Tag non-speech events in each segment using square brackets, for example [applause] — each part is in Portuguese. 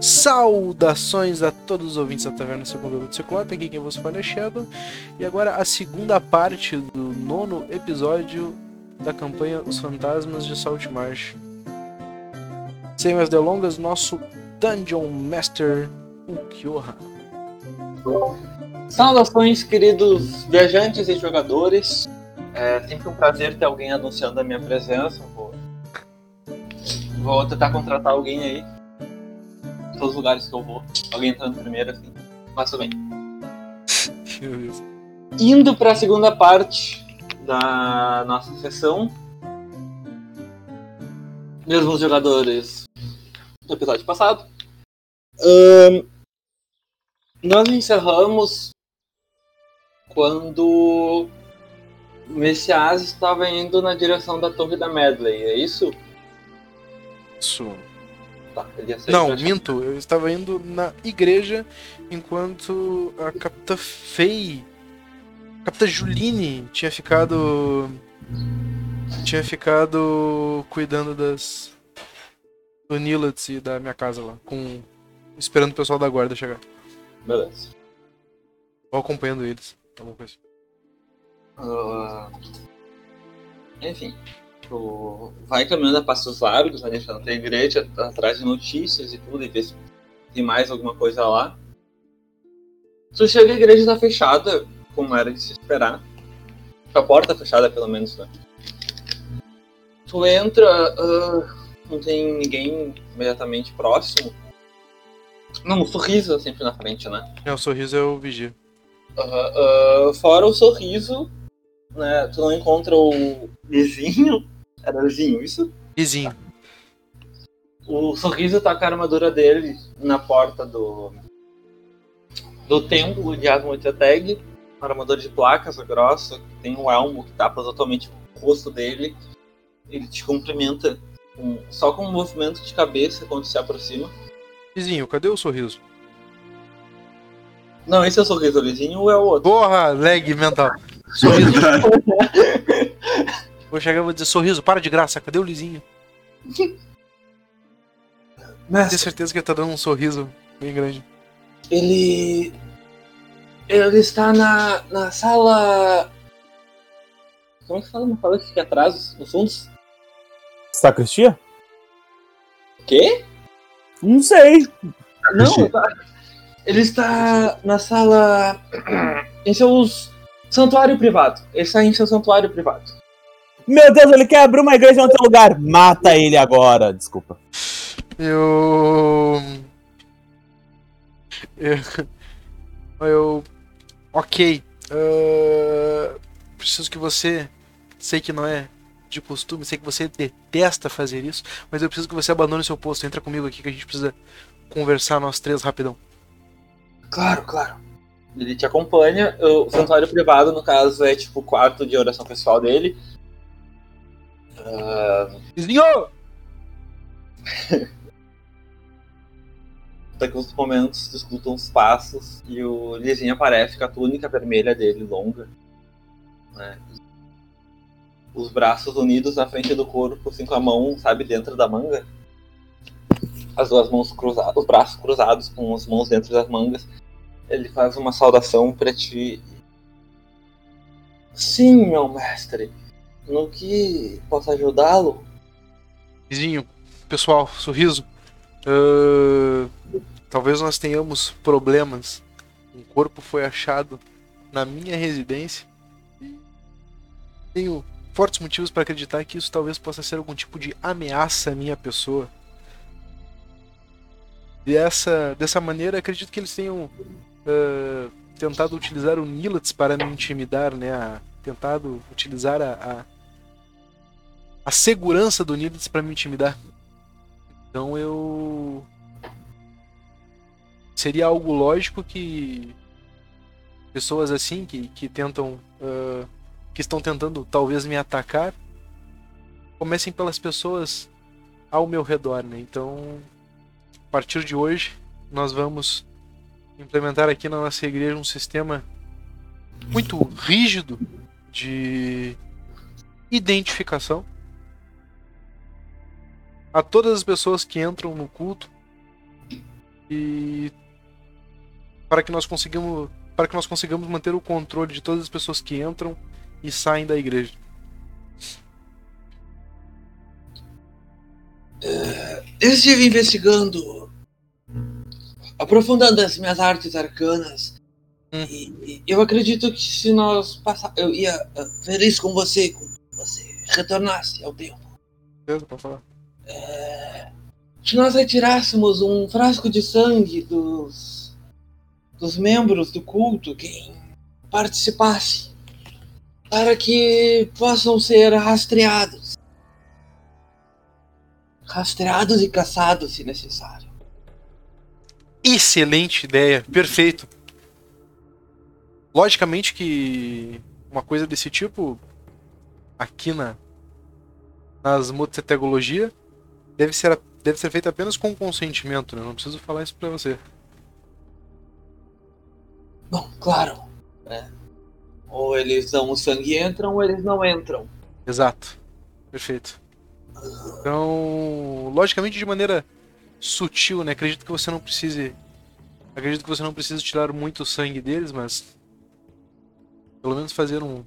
Saudações a todos os ouvintes da Taverna Segundo do Ciclope, aqui quem vos fala é Shadow. E agora a segunda parte do nono episódio da campanha Os Fantasmas de Saltmarsh. Sem mais delongas, nosso Dungeon Master, o Kyoha. Saudações, queridos viajantes e jogadores. É sempre um prazer ter alguém anunciando a minha presença. Vou, vou tentar contratar alguém aí. Todos os lugares que eu vou. Alguém entrando primeiro, assim. Mas tudo bem. [laughs] Indo para a segunda parte da nossa sessão. Mesmos jogadores do episódio passado. Ahn, nós encerramos quando o Messias estava indo na direção da Torre da Medley, é isso? Isso. Tá, Não, minto. Eu estava indo na igreja enquanto a Capitã Fei. Capitã Juline tinha ficado. Tinha ficado cuidando das. Do Nilats e da minha casa lá. Com. Esperando o pessoal da guarda chegar. Beleza. Ou acompanhando eles. alguma coisa. Ah, enfim, tu vai caminhando a passos largos, vai deixando a igreja atrás de notícias e tudo, e ver se tem mais alguma coisa lá. Tu chega a igreja tá fechada, como era de se esperar. A porta fechada, pelo menos, né? Tu entra, ah, não tem ninguém imediatamente próximo. Não, um sorriso sempre na frente, né? É, o sorriso é o vigia. Aham, ah, fora o sorriso, né? Tu não encontra o Lizinho. Era Lizinho, isso? Vizinho. O sorriso tá com a armadura dele na porta do. do templo de Asmodeteg. Uma armadura de placas grossa, tem um elmo que tapa totalmente o rosto dele. Ele te cumprimenta com- só com um movimento de cabeça quando se aproxima. Vizinho, cadê o sorriso? Não, esse é o sorriso, Lizinho ou é o outro? Porra, lag mental. Sorriso. [laughs] [laughs] vou chegar e vou dizer, sorriso, para de graça, cadê o Lizinho? [laughs] Tenho Mestre, certeza que ele tá dando um sorriso bem grande. Ele. Ele está na, na sala. Como é que fala uma sala que fica atrás, nos fundos? Sacristia? Quê? Não sei. Não, tá. ele está na sala. em seus. santuário privado. Ele está em seu santuário privado. Meu Deus, ele quer abrir uma igreja em outro lugar. Mata ele agora. Desculpa. Eu. Eu. eu... Ok. ah, Preciso que você. Sei que não é de costume, sei que você detesta fazer isso, mas eu preciso que você abandone seu posto. Entra comigo aqui que a gente precisa conversar nós três rapidão. Claro, claro. Ele te acompanha. O santuário privado, no caso, é tipo o quarto de oração pessoal dele. Ah, Vizinho! [laughs] Uns momentos tu escuta uns passos e o Lizinho aparece com a túnica vermelha dele, longa. Né? Os braços unidos na frente do corpo, assim com a mão, sabe, dentro da manga. As duas mãos cruzadas, os braços cruzados com as mãos dentro das mangas. Ele faz uma saudação pra ti. Sim, meu mestre. No que posso ajudá-lo? Vizinho, pessoal, sorriso. Ah, talvez nós tenhamos problemas. Um corpo foi achado na minha residência. Tenho fortes motivos para acreditar que isso talvez possa ser algum tipo de ameaça à minha pessoa. E essa, dessa maneira, acredito que eles tenham ah, tentado utilizar o Nilats para me intimidar, né? a- tentado utilizar a, a, a segurança do Nilats para me intimidar. Então eu. Seria algo lógico que pessoas assim que, que tentam. ah, que estão tentando talvez me atacar comecem pelas pessoas ao meu redor, né? Então, a partir de hoje, nós vamos implementar aqui na nossa igreja um sistema muito rígido de identificação a todas as pessoas que entram no culto E para que nós consigamos para que nós consigamos manter o controle de todas as pessoas que entram e saem da igreja. Eu estive investigando, aprofundando as minhas artes arcanas. Hum. E, e eu acredito que se nós passar, eu ia ver isso com você, com você retornasse ao tempo. Beleza, pode falar. Se nós retirássemos um frasco de sangue dos, dos membros do culto, quem participasse, para que possam ser rastreados. Rastreados e caçados, se necessário. Excelente ideia, perfeito. Logicamente que uma coisa desse tipo aqui na nas mototegologia deve ser deve ser feita apenas com consentimento, né? Não preciso falar isso pra você. Bom, claro. né? Ou eles dão o sangue e entram, ou eles não entram. Exato. Perfeito. Então, logicamente de maneira sutil, né? Acredito que você não precise acredito que você não precisa tirar muito sangue deles, mas pelo menos fazer um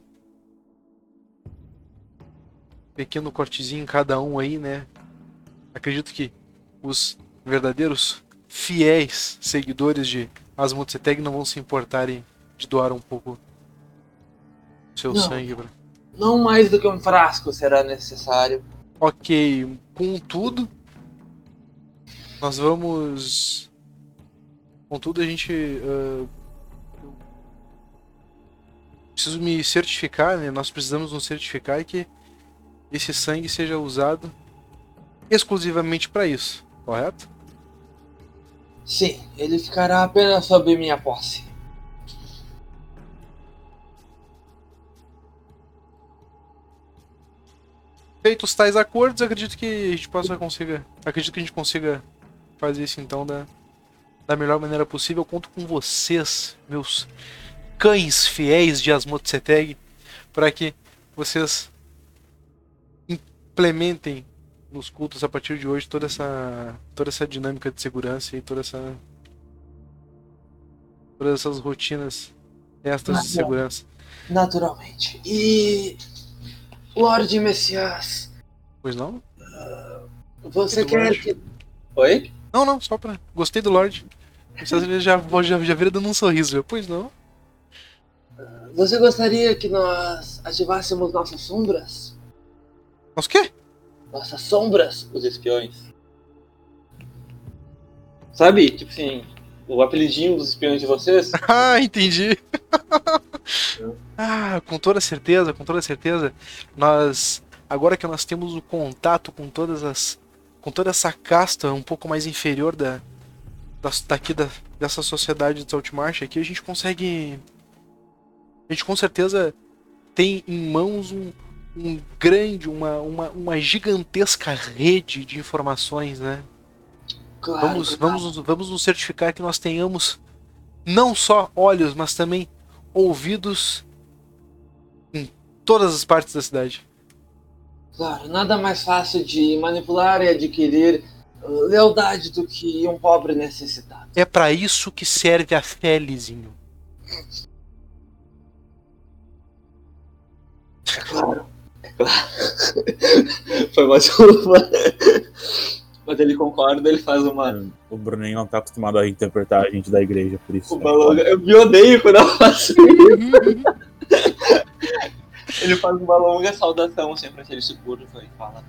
pequeno cortezinho em cada um aí, né? Acredito que os verdadeiros fiéis seguidores de Asmodseteg não vão se importarem de doar um pouco do seu Não. sangue pra... Não mais do que um frasco será necessário. Ok, contudo, nós vamos. Contudo, a gente. ah, preciso me certificar, né? Nós precisamos nos certificar que esse sangue seja usado exclusivamente para isso, correto? Sim, ele ficará apenas sob minha posse. Feitos tais acordos, acredito que a gente possa consiga. Acredito que a gente consiga fazer isso então da, da melhor maneira possível. Eu conto com vocês, meus cães fiéis de Asmodseteg, para que vocês implementem nos cultos a partir de hoje toda essa toda essa dinâmica de segurança e toda essa todas essas rotinas extras de Ah, segurança. Naturalmente. E. Lorde Messias, Pois não? você Do quer Lorde. que. Oi? Não, não, só pra. Gostei do Lorde. Vocês já, já, já viram dando um sorriso, viu? Pois não. Você gostaria que nós ativássemos nossas sombras? Mas o quê? Nossas sombras? Os espiões. Sabe, tipo assim, o apelidinho dos espiões de vocês? [laughs] Ah, entendi. [laughs] ah, com toda certeza, com toda certeza. Nós. Agora que nós temos o contato com todas as. com toda essa casta um pouco mais inferior da. das- daqui da, dessa sociedade de Saltmarsh aqui, a gente consegue. A gente com certeza tem em mãos um, um grande, uma, uma, uma gigantesca rede de informações, né? Claro. Vamos, claro. vamos, nos- vamos nos certificar que nós tenhamos não só olhos, mas também ouvidos em todas as partes da cidade. Claro, nada mais fácil de manipular e adquirir uh, lealdade do que um pobre necessitado. É pra isso que serve a fé, Lizinho. É claro. É claro. [laughs] Foi uma desculpa. Mas ele concorda, ele faz uma. O Bruninho não tá acostumado a interpretar a gente da igreja, por isso. uma longa... Eu me odeio quando eu faço isso. [laughs] Ele faz uma longa saudação sempre que ele se curva e fala: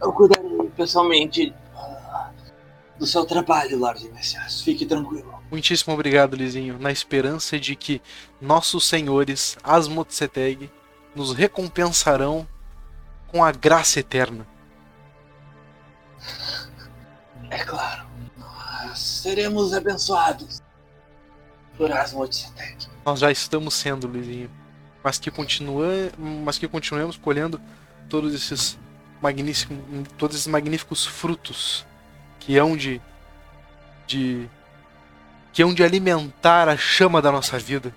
Eu cuidarei pessoalmente ah, do seu trabalho, Lorde Messias. Fique tranquilo. Muitíssimo obrigado, Lizinho, na esperança de que nossos senhores Asmodseteg nos recompensarão com a graça eterna. É claro, nós seremos abençoados por Asmodsetec. Nós já estamos sendo, Lizinho. Mas que, continua, mas que continuemos colhendo todos esses magníficos, todos esses magníficos frutos que hão de, de que hão de alimentar a chama da nossa vida.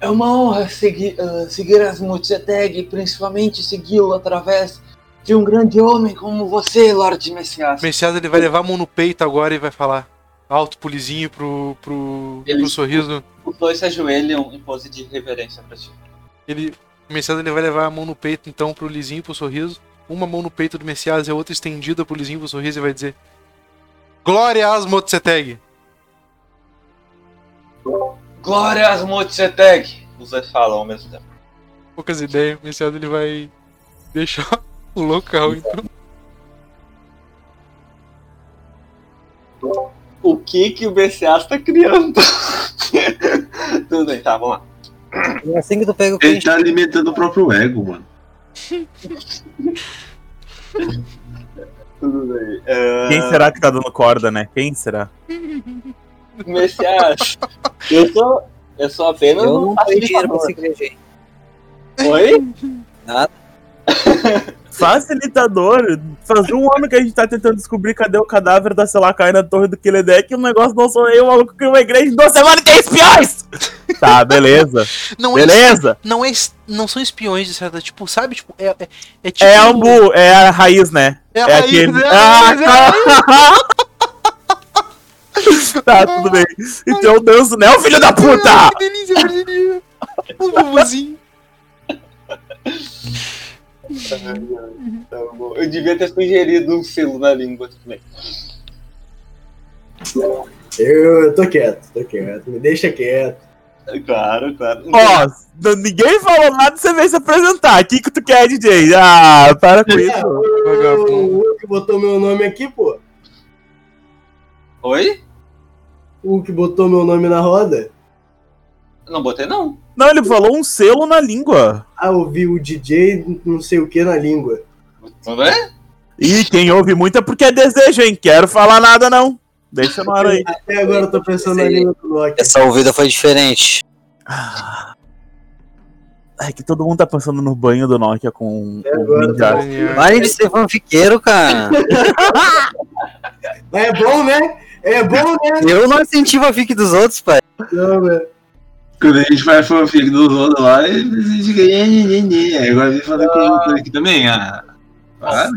É uma honra seguir, ah, seguir Asmodsetec e principalmente segui-lo através de um grande homem como você, Lorde Messias. Messias ele vai levar a mão no peito agora e vai falar alto pro lisinho pro, pro, Ele- pro sorriso. Os dois se ajoelham em pose de reverência pra ti. Ele, o Messias ele vai levar a mão no peito então pro lisinho e pro sorriso. Uma mão no peito do Messias e a outra estendida pro lisinho e pro sorriso e vai dizer: Glória a Asmotseteg! Glória Asmotseteg! Os dois falam ao mesmo tempo. Poucas ideias, o Messias ele vai deixar [laughs] o local então. O que que o BCA está criando? [laughs] Tudo bem, tá, vamos lá. Assim que tu pega o Ele tá alimentando o próprio ego, mano. Tudo bem. É, Quem será que tá dando corda, né? Quem será? [laughs] Messias, eu sou, eu sou apenas eu um não tenho dinheiro pra facilitador. essa igreja aí. Oi? [laughs] [laughs] Facilitador. Faz um ano que a gente tá tentando descobrir cadê o cadáver da Selacai na torre do Kiledek e o negócio não sou eu, o maluco que uma igreja em duas semanas tem espiões! [laughs] Tá, beleza. Não é, Beleza. não é não são espiões de certa tipo, sabe? Tipo, é, é, é tipo É ambu, é a raiz, né? É a É raiz, aquele. é a raiz, é a Ah, tá, tudo bem. Então eu danço, né, ô filho da puta? Ai, que delícia, brasileiro. Um bubuzinho. Tá. Eu devia ter sugerido um selo na língua também. Eu, eu tô quieto, tô quieto. Me deixa quieto. Claro, claro. Ó, ninguém falou nada, você veio se apresentar. O que, que tu quer, DJ? Ah, para com isso. O que botou meu nome aqui, pô. Oi? O que botou meu nome na roda. Não botei não. Não, ele falou um selo na língua. Ah, ouvi o DJ não sei o que na língua. Tudo bem? E quem ouve muito é porque é desejo, hein? Quero falar nada, não. Deixa no ar aí. Até agora eu tô pensando na língua do Loki. Essa ouvida foi diferente. É que todo mundo tá pensando no banho do Nokia com É o agora, Ninja. Parem de ser fanfiqueiro, cara. [laughs] Mas é bom, né? É bom, né? Eu não incentivo a fic dos outros, pai. Não, velho. Quando a gente faz fanfic dos outros lá, a gente fica. Agora vem fazer com os outros aqui também. Ah, para.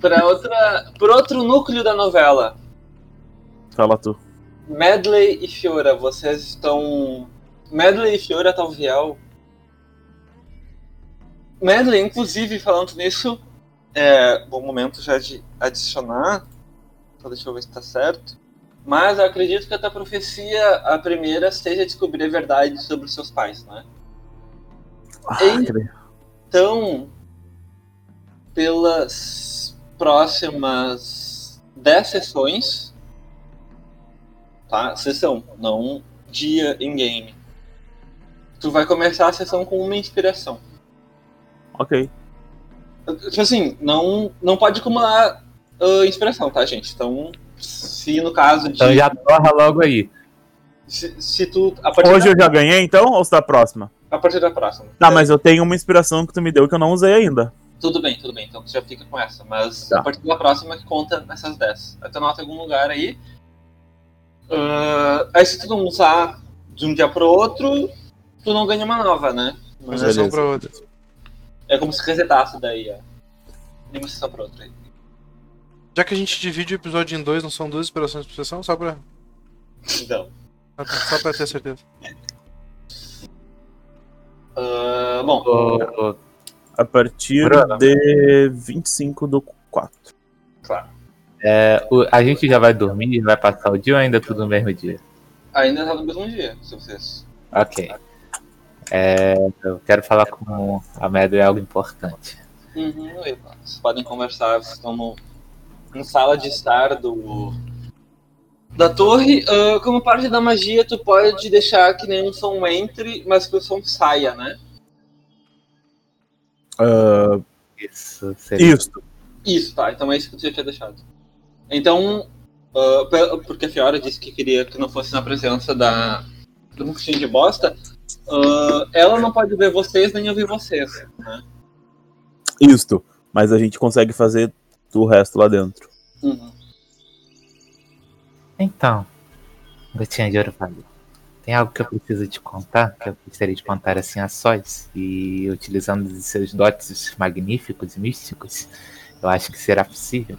Pra outra, por outro núcleo da novela, Fala tu. Medley e Fiora, vocês estão. Medley e Fiora Talviel. Medley, inclusive, falando nisso, é bom momento já de adicionar. Só deixa eu ver se tá certo. Mas eu acredito que a tua profecia, a primeira, seja descobrir a verdade sobre os seus pais, né? Ah. Então, pelas próximas 10 sessões, tá? Sessão, não dia em game. Tu vai começar a sessão com uma inspiração. ok. Tipo assim, não, não pode acumular ah, inspiração, tá, gente? Então, se no caso de. Então já torra logo aí. Se, se tu. Hoje da, eu já ganhei, então? Ou está próxima? a partir da próxima. Tá, mas eu tenho uma inspiração que tu me deu que eu não usei ainda. Tudo bem, tudo bem. Então tu já fica com essa. Mas Tá. a partir da próxima que conta essas 10. Aí tu anota em algum lugar aí. Ah, aí se tu não usar de um dia pro outro, tu não ganha uma nova, né? Uma Mas sessão Beleza. pra outra. é como se resetasse daí, ó. De uma sessão pra outra aí. Já que a gente divide o episódio em dois, não são duas inspirações por sessão, só pra, Então. só pra ter certeza. ah, bom, ô, A partir Bruno. de 25 do 4. claro. é, o- a gente já vai dormir, vai passar o dia ou ainda tudo no mesmo dia? Ainda tá no mesmo dia, se vocês. Ok. É, eu quero falar com a Medley algo importante. Uhum, aí, vocês podem conversar, vocês estão no, em sala de estar do. Da torre, Ah, como parte da magia, tu pode deixar que nenhum som entre, mas que o som saia, né? Ah, Isso seria. isso. Isso, tá. Então é isso que tu já tinha deixado. Então, pe- porque a Fiora disse que queria que não fosse na presença da do Muxinho de bosta, ela não pode ver vocês nem ouvir vocês, né? Isto. Mas a gente consegue fazer o resto lá dentro. Uhum. Então, Gotinha de Ouro Vale, tem algo que eu preciso te contar, que eu gostaria de contar assim a sós, e utilizando os seus dotes magníficos e místicos, Eu acho que será possível.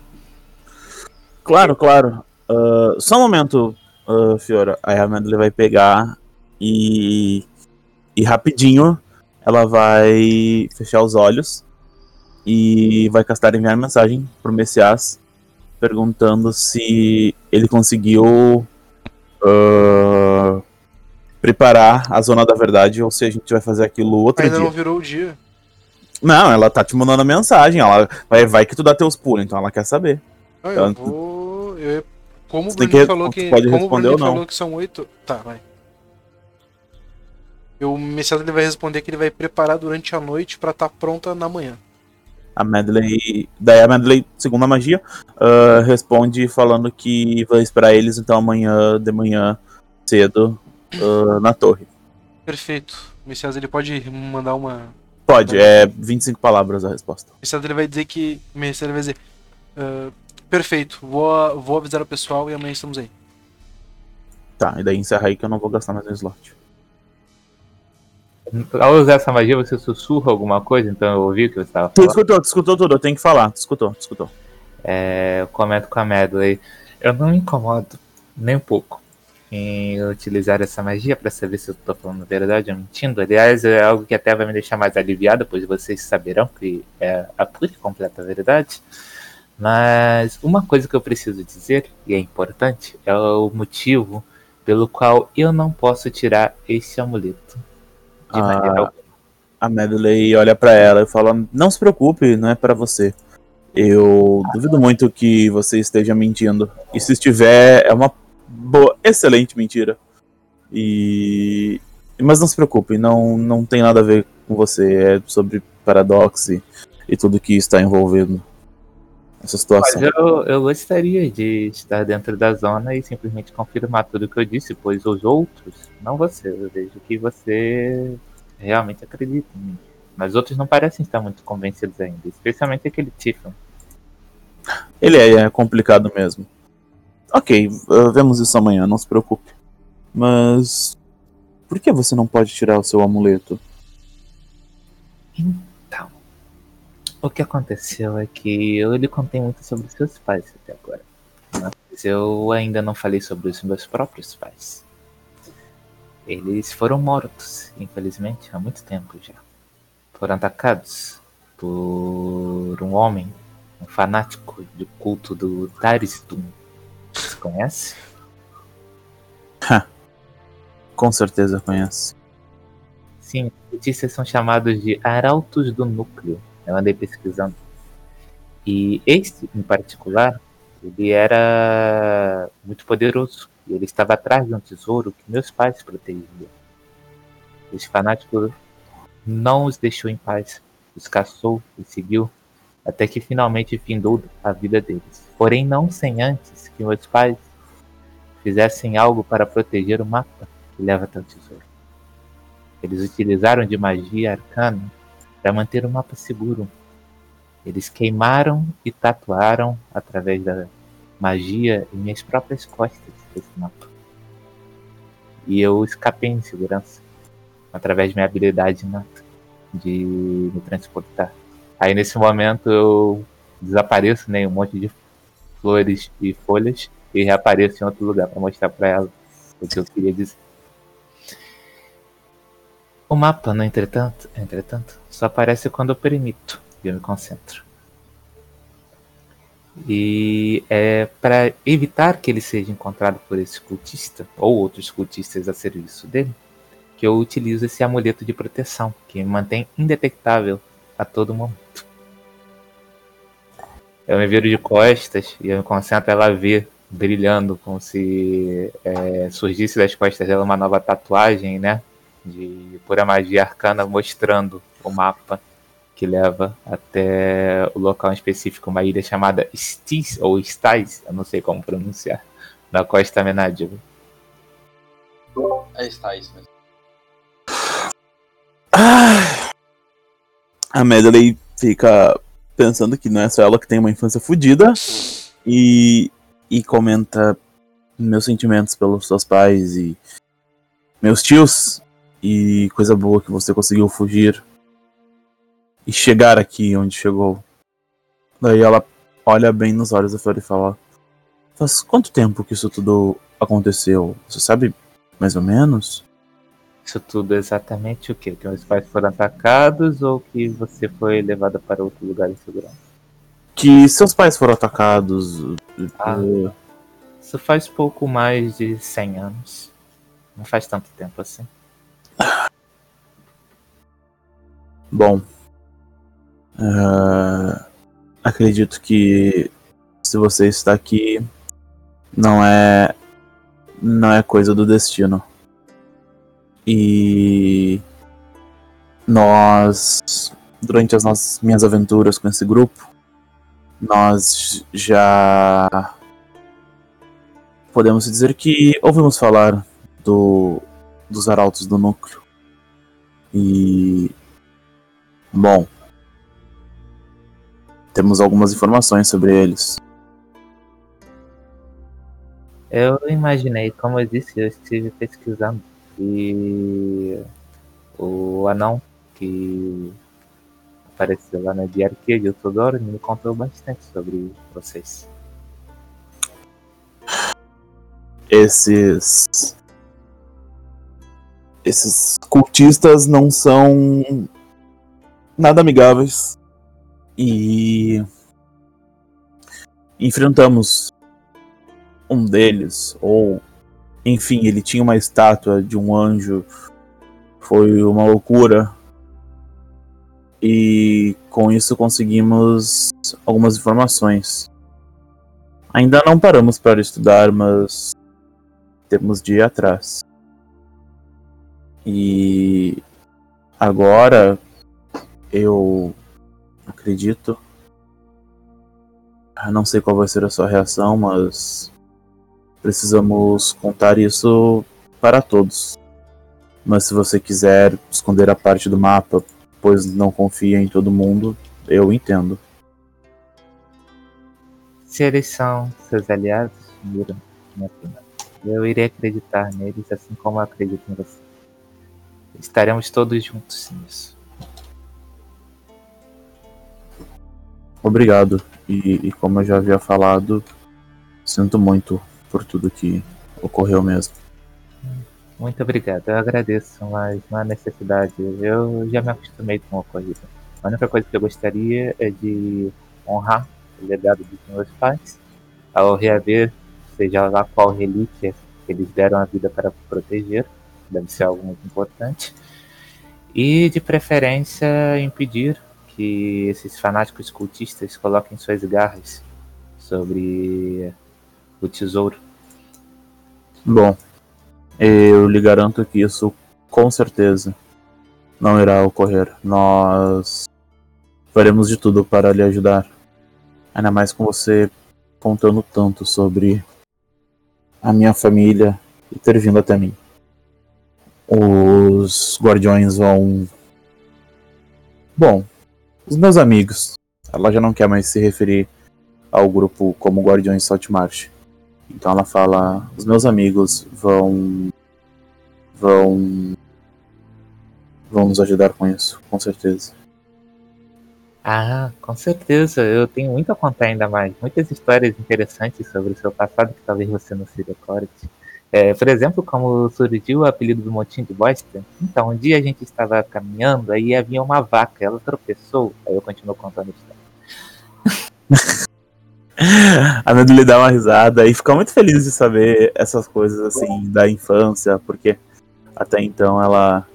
Claro, claro. Ah, só um momento, ah, Fiora. Aí a Medley vai pegar e. E rapidinho ela vai fechar os olhos e vai castar enviar mensagem pro Messias perguntando se ele conseguiu ah, preparar a zona da verdade ou se a gente vai fazer aquilo outro Ainda dia. não virou o dia. Não, ela tá te mandando mensagem. Ela vai, vai que tu dá teus pulos, então ela quer saber. Ah, eu Então, vou. eu- como o Bruno que- falou que. pode como o responder Bruno ou não. falou que são oito. Tá, vai. O Messias ele vai responder que ele vai preparar durante a noite pra estar pronta na manhã. A Medley. Daí a Medley, segundo a magia, ah, responde falando que vai esperar eles então amanhã de manhã cedo ah, na torre. Perfeito. O Messias ele pode mandar uma. Pode, é 25 palavras a resposta. O Messias ele vai dizer que. O Messias vai dizer. "Ah, perfeito, vou, vou avisar o pessoal e amanhã estamos aí. Tá, e daí encerra aí que eu não vou gastar mais um slot. Ao usar essa magia, você sussurra alguma coisa, então eu ouvi o que você estava Tu falando. escutou, tu escutou tudo, eu tenho que falar. Tu escutou, tu escutou. É, eu comento com a Medley. Eu não me incomodo nem um pouco em utilizar essa magia para saber se eu tô falando a verdade ou mentindo. Aliás, é algo que até vai me deixar mais aliviado, pois vocês saberão que é a pura e completa verdade. Mas uma coisa que eu preciso dizer, e é importante, é o motivo pelo qual eu não posso tirar esse amuleto. Ah, alguma. A Medley olha pra ela e fala: Não se preocupe, não é pra você. Eu duvido muito que você esteja mentindo. E se estiver, é uma boa, excelente mentira. E. Mas não se preocupe, não, não tem nada a ver com você. É sobre paradoxo e, tudo que está envolvendo essa Mas situação. eu, eu gostaria de estar dentro da zona e simplesmente confirmar tudo que eu disse, pois os outros, não você, eu vejo que você realmente acredita em mim. Mas os outros não parecem estar muito convencidos ainda, especialmente aquele Tiffany. Ele é, é complicado mesmo. Ok, vemos isso amanhã, não se preocupe. Mas. Por que você não pode tirar o seu amuleto? Então, o que aconteceu é que eu lhe contei muito sobre seus pais até agora. Mas eu ainda não falei sobre os meus próprios pais. Eles foram mortos, infelizmente, há muito tempo já. Foram atacados por um homem, um fanático do culto do Daristum. Você conhece? Com certeza conhece. Sim, notícias são chamados de arautos do núcleo. Eu andei pesquisando. E este, em particular, ele era muito poderoso. E ele estava atrás de um tesouro que meus pais protegiam. Esse fanático não os deixou em paz. Os caçou e seguiu até que finalmente findou a vida deles. Porém, não sem antes que meus pais fizessem algo para proteger o mapa que leva até o tesouro. Eles utilizaram de magia arcana para manter o mapa seguro. Eles queimaram e tatuaram através da magia em minhas próprias costas esse mapa. E eu escapei em segurança através de minha habilidade de me transportar. Aí nesse momento eu desapareço né, um monte de flores e folhas e reapareço em outro lugar para mostrar para ela o que eu queria dizer. O mapa, no entretanto, entretanto, só aparece quando eu permito e eu me concentro. E é para evitar que ele seja encontrado por esse cultista ou outros cultistas a serviço dele, que eu utilizo esse amuleto de proteção, que me mantém indetectável a todo momento. Eu me viro de costas e eu me concentro ela ver brilhando como se é, surgisse das costas dela uma nova tatuagem, né? De pura magia arcana mostrando o mapa que leva até o local em específico, uma ilha chamada Stis, ou Stais, eu não sei como pronunciar, na costa Menadiva. Aí está isso mesmo. Ah, a Medley fica pensando que não é só ela que tem uma infância fodida e, e comenta meus sentimentos pelos seus pais e meus tios e coisa boa que você conseguiu fugir e chegar aqui onde chegou. Daí ela olha bem nos olhos da Flor e fala: Faz quanto tempo que isso tudo aconteceu? Você sabe mais ou menos? Isso tudo é exatamente o quê? Que meus pais foram atacados ou que você foi levada para outro lugar em segurança? Que seus pais foram atacados. Ah. eh, Isso faz pouco mais de 100 anos. Não faz tanto tempo assim. Bom, ah, acredito que se você está aqui, não é não é coisa do destino. E nós, durante as nossas minhas aventuras com esse grupo, nós já podemos dizer que ouvimos falar do dos arautos do núcleo. E Bom, temos algumas informações sobre eles. Eu imaginei, como eu disse, eu estive pesquisando. E o anão que apareceu lá na diarquia de Todoro me contou bastante sobre vocês. Esses. Esses cultistas não são nada amigáveis. E. Enfrentamos um deles, ou. Enfim, ele tinha uma estátua de um anjo. Foi uma loucura. E com isso conseguimos algumas informações. Ainda não paramos para estudar, mas temos de ir atrás. E agora eu acredito. Eu não sei qual vai ser a sua reação, mas precisamos contar isso para todos. Mas se você quiser esconder a parte do mapa, pois não confia em todo mundo, eu entendo. Se eles são seus aliados, Mira, eu irei acreditar neles assim como acredito em você. Estaremos todos juntos nisso. Obrigado. E, e como eu já havia falado, sinto muito por tudo que ocorreu mesmo. Muito obrigado, eu agradeço, mas não há necessidade. Eu já me acostumei com o ocorrido. A única coisa que eu gostaria é de honrar o legado dos meus pais, ao reaver, seja lá qual relíquia eles deram a vida para proteger, deve ser algo muito importante, e de preferência impedir que esses fanáticos cultistas coloquem suas garras sobre o tesouro. Bom, eu lhe garanto que isso com certeza não irá ocorrer. Nós faremos de tudo para lhe ajudar. Ainda mais com você contando tanto sobre a minha família e ter vindo até mim. Os guardiões vão. Bom, os meus amigos. Ela já não quer mais se referir ao grupo como Guardiões Saltmarsh. Então ela fala: os meus amigos vão. vão. vão nos ajudar com isso, com certeza. Ah, com certeza. Eu tenho muito a contar ainda mais. Muitas histórias interessantes sobre o seu passado que talvez você não se recorde. É, por exemplo, como surgiu o apelido do Montinho de Bosta. Então, um dia a gente estava caminhando, aí havia uma vaca, ela tropeçou. Aí eu continuo contando a história. [laughs] A lhe dá uma risada e fica muito feliz de saber essas coisas assim da infância, porque até então ela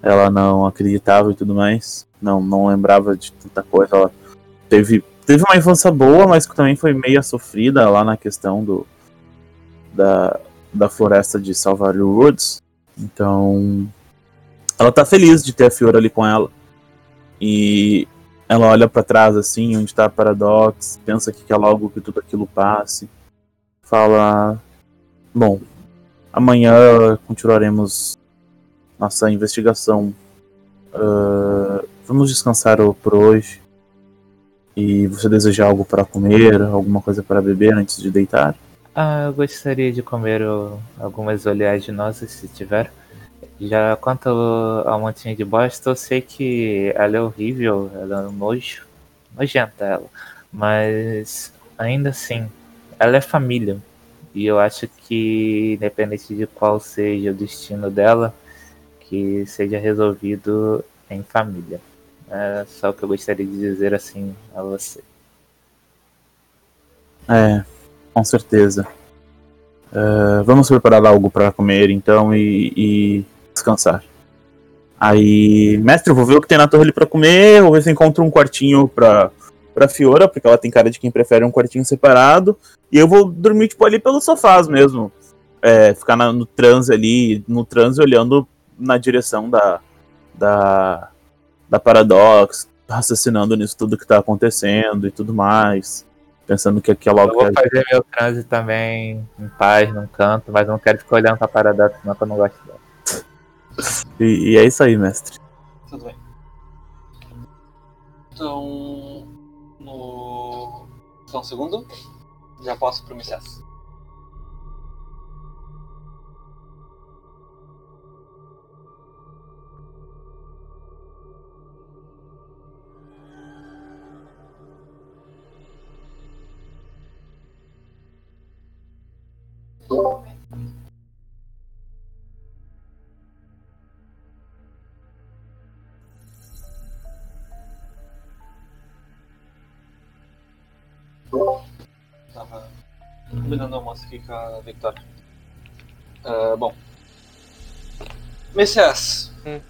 ela não acreditava e tudo mais, não não lembrava de tanta coisa. Ela teve teve uma infância boa, mas que também foi meio sofrida lá na questão do da, da floresta de Salvador Woods. Então ela tá feliz de ter a Fiora ali com ela. E ela olha pra trás assim, onde tá a Paradox, pensa que quer logo que tudo aquilo passe. Fala: Bom, amanhã continuaremos nossa investigação. Ah, vamos descansar por hoje. E você deseja algo para comer, alguma coisa para beber antes de deitar? Ah, eu gostaria de comer algumas oleaginosas, se tiver. Já quanto ao montinho de bosta, eu sei que ela é horrível, ela é um nojo, nojenta ela. Mas ainda assim, ela é família. E eu acho que, independente de qual seja o destino dela, que seja resolvido em família. É só o que eu gostaria de dizer assim a você. É, com certeza. É, vamos preparar algo para comer então e, e descansar. Aí, mestre, eu vou ver o que tem na torre ali pra comer, vou ver se encontro um quartinho pra, pra Fiora, porque ela tem cara de quem prefere um quartinho separado. E eu vou dormir, tipo, ali pelos sofás mesmo. É, ficar na- no transe ali, no transe olhando na direção da, da, da Paradox, raciocinando nisso tudo que tá acontecendo e tudo mais. Pensando que aquela Eu vou fazer meu transe também em paz, num canto, mas não quero ficar olhando pra parada, não, que eu não gosto dela. E, e é isso aí, mestre. Tudo bem. Então. No. Só um segundo. Já posso pro Messias. Tava combinando almoço aqui com a Victoria. Ah, bom. Messias. Hum.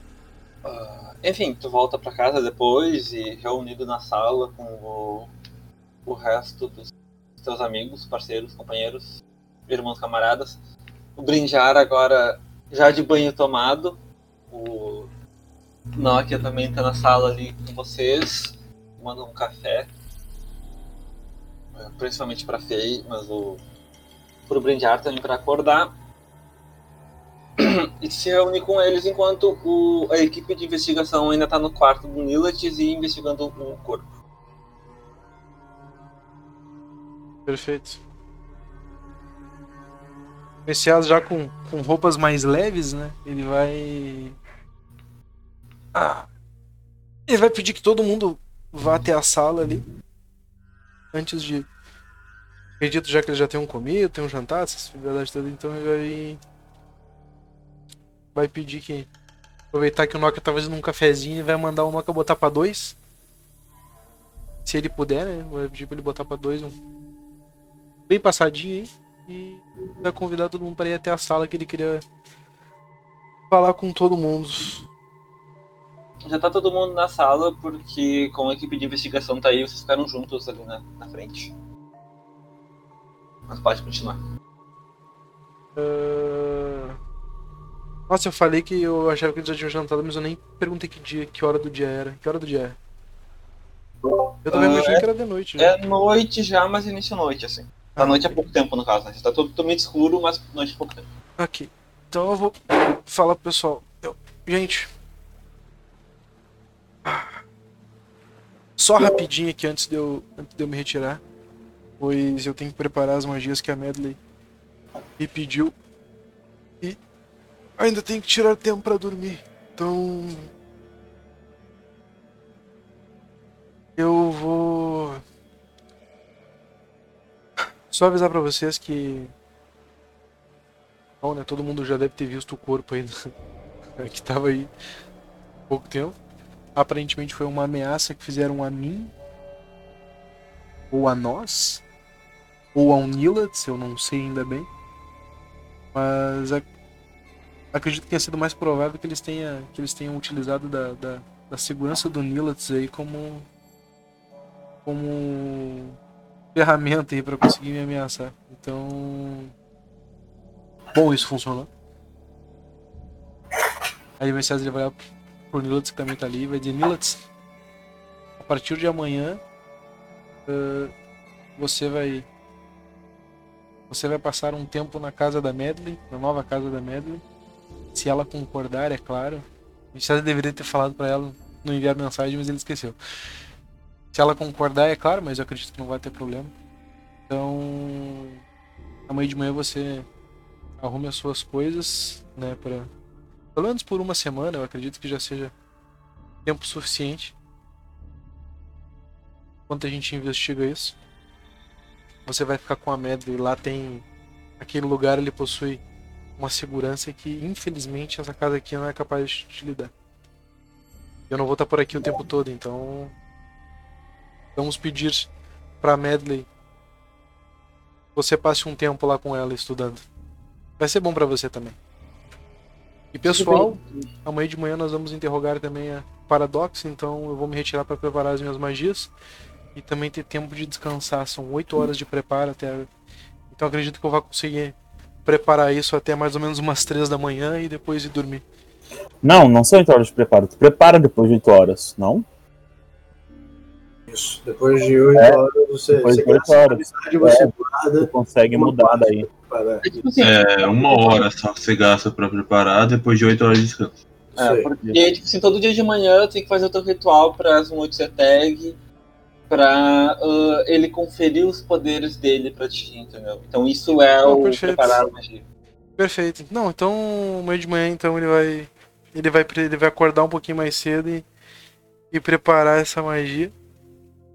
Ah, enfim, tu volta pra casa depois e reunido na sala com o, o resto dos teus amigos, parceiros, companheiros, irmãos, camaradas. O Brinjar agora já de banho tomado. O Nokia também tá na sala ali com vocês, tomando um café principalmente para Fei, mas o pro Brinjar também para acordar e se reúne com eles enquanto o, a equipe de investigação ainda está no quarto do Nilates e investigando o corpo. Perfeito. Messias já com, com roupas mais leves, né? Ele vai. Ah. Ele vai pedir que todo mundo vá até a sala ali. Antes de. Acredito já que eles já tenham comido, tenham jantado, essas verdades todas, então ele vai. Vai pedir que. Aproveitar que o Nokia tá fazendo um cafezinho e vai mandar o Nokia botar pra dois. Se ele puder, né? Vai pedir pra ele botar pra dois um bem passadinho aí. E vai convidar todo mundo para ir até a sala que ele queria falar com todo mundo. Já tá todo mundo na sala porque como a equipe de investigação tá aí, vocês ficaram juntos ali na, na frente. Mas pode continuar. Ah, Nossa, eu falei que eu achava que eles já tinham jantado, mas eu nem perguntei que dia, que hora do dia era. Que hora do dia é? Eu também Ah, imaginei que era de noite. já. É noite já, mas início noite, assim. A noite é pouco tempo no caso, né? Já tá todo totalmente escuro, mas noite é pouco tempo. Aqui. Então eu vou falar pro pessoal. Eu- Gente. Só rapidinho aqui antes de, eu, antes de eu me retirar. Pois eu tenho que preparar as magias que a Medley me pediu. E ainda tenho que tirar tempo pra dormir. Então. Eu vou. Só avisar pra vocês que Bom, né? Todo mundo já deve ter visto o corpo aí né, [laughs] que tava aí há pouco tempo. Aparentemente foi uma ameaça que fizeram a mim ou a nós ou ao Nilatz, eu não sei ainda bem. Mas ac- acredito que tenha sido mais provável que eles tenham que eles tenham utilizado da, da, da segurança do Nilatz aí como como ferramenta aí para conseguir me ameaçar. Então Bom, isso funcionou. Aí o Messias vai pro Nilatz que também tá ali e vai dizer, Nilatz, a partir de amanhã ah, você vai. Você vai passar um tempo na casa da Medley, na nova casa da Medley. Se ela concordar, é claro. O Messias deveria ter falado pra ela não enviar mensagem, mas ele esqueceu. Se ela concordar, é claro, mas eu acredito que não vai ter problema. Então, amanhã de manhã você arrume as suas coisas, né, para pelo menos por uma semana, eu acredito que já seja tempo suficiente. enquanto a gente investiga isso. Você vai ficar com a Medley. Lá tem. Aquele lugar ele possui uma segurança que, infelizmente, essa casa aqui não é capaz de te lidar. Eu não vou estar por aqui o tempo todo, então. Vamos pedir pra Medley. Você passe um tempo lá com ela estudando. Vai ser bom pra você também. E pessoal, amanhã de manhã nós vamos interrogar também a Paradox, então eu vou me retirar para preparar as minhas magias e também ter tempo de descansar. São 8 horas de preparo até. Então acredito que eu vou conseguir preparar isso até mais ou menos umas 3 da manhã e depois ir dormir. Não, não são 8 horas de preparo. Tu prepara depois de 8 horas, não? Isso. Depois de 8 É, horas, você, depois você de oito gasta a horas. amizade, você Tu guarda consegue mudar daí. É tipo assim, É, uma hora só que você gasta pra preparar depois de 8 horas de descanso. é, porque tipo assim, todo dia de manhã tem que fazer o teu ritual pra Asmodee Tag pra ah, ele conferir os poderes dele pra ti, entendeu? Então isso é Oh, o perfeito. preparar a magia. Perfeito. Não, então amanhã de manhã então ele vai. Ele vai, ele vai acordar um pouquinho mais cedo e, e preparar essa magia.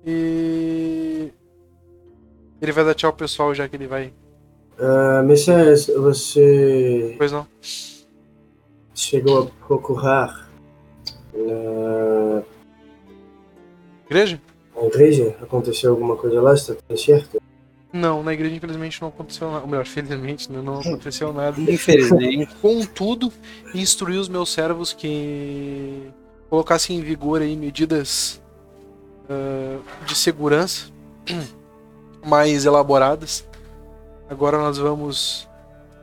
E. Ele vai dar tchau pro pessoal já que ele vai. Ah, Messias, você Pois não. chegou a procurar na, Igreja? na igreja? Aconteceu alguma coisa lá? Está tudo certo? Não, na igreja infelizmente não aconteceu nada. Ou melhor, felizmente né, não aconteceu nada. Infelizmente. [laughs] Contudo, instruí os meus servos que colocassem em vigor aí medidas ah, de segurança [clears throat] mais elaboradas. Agora nós vamos,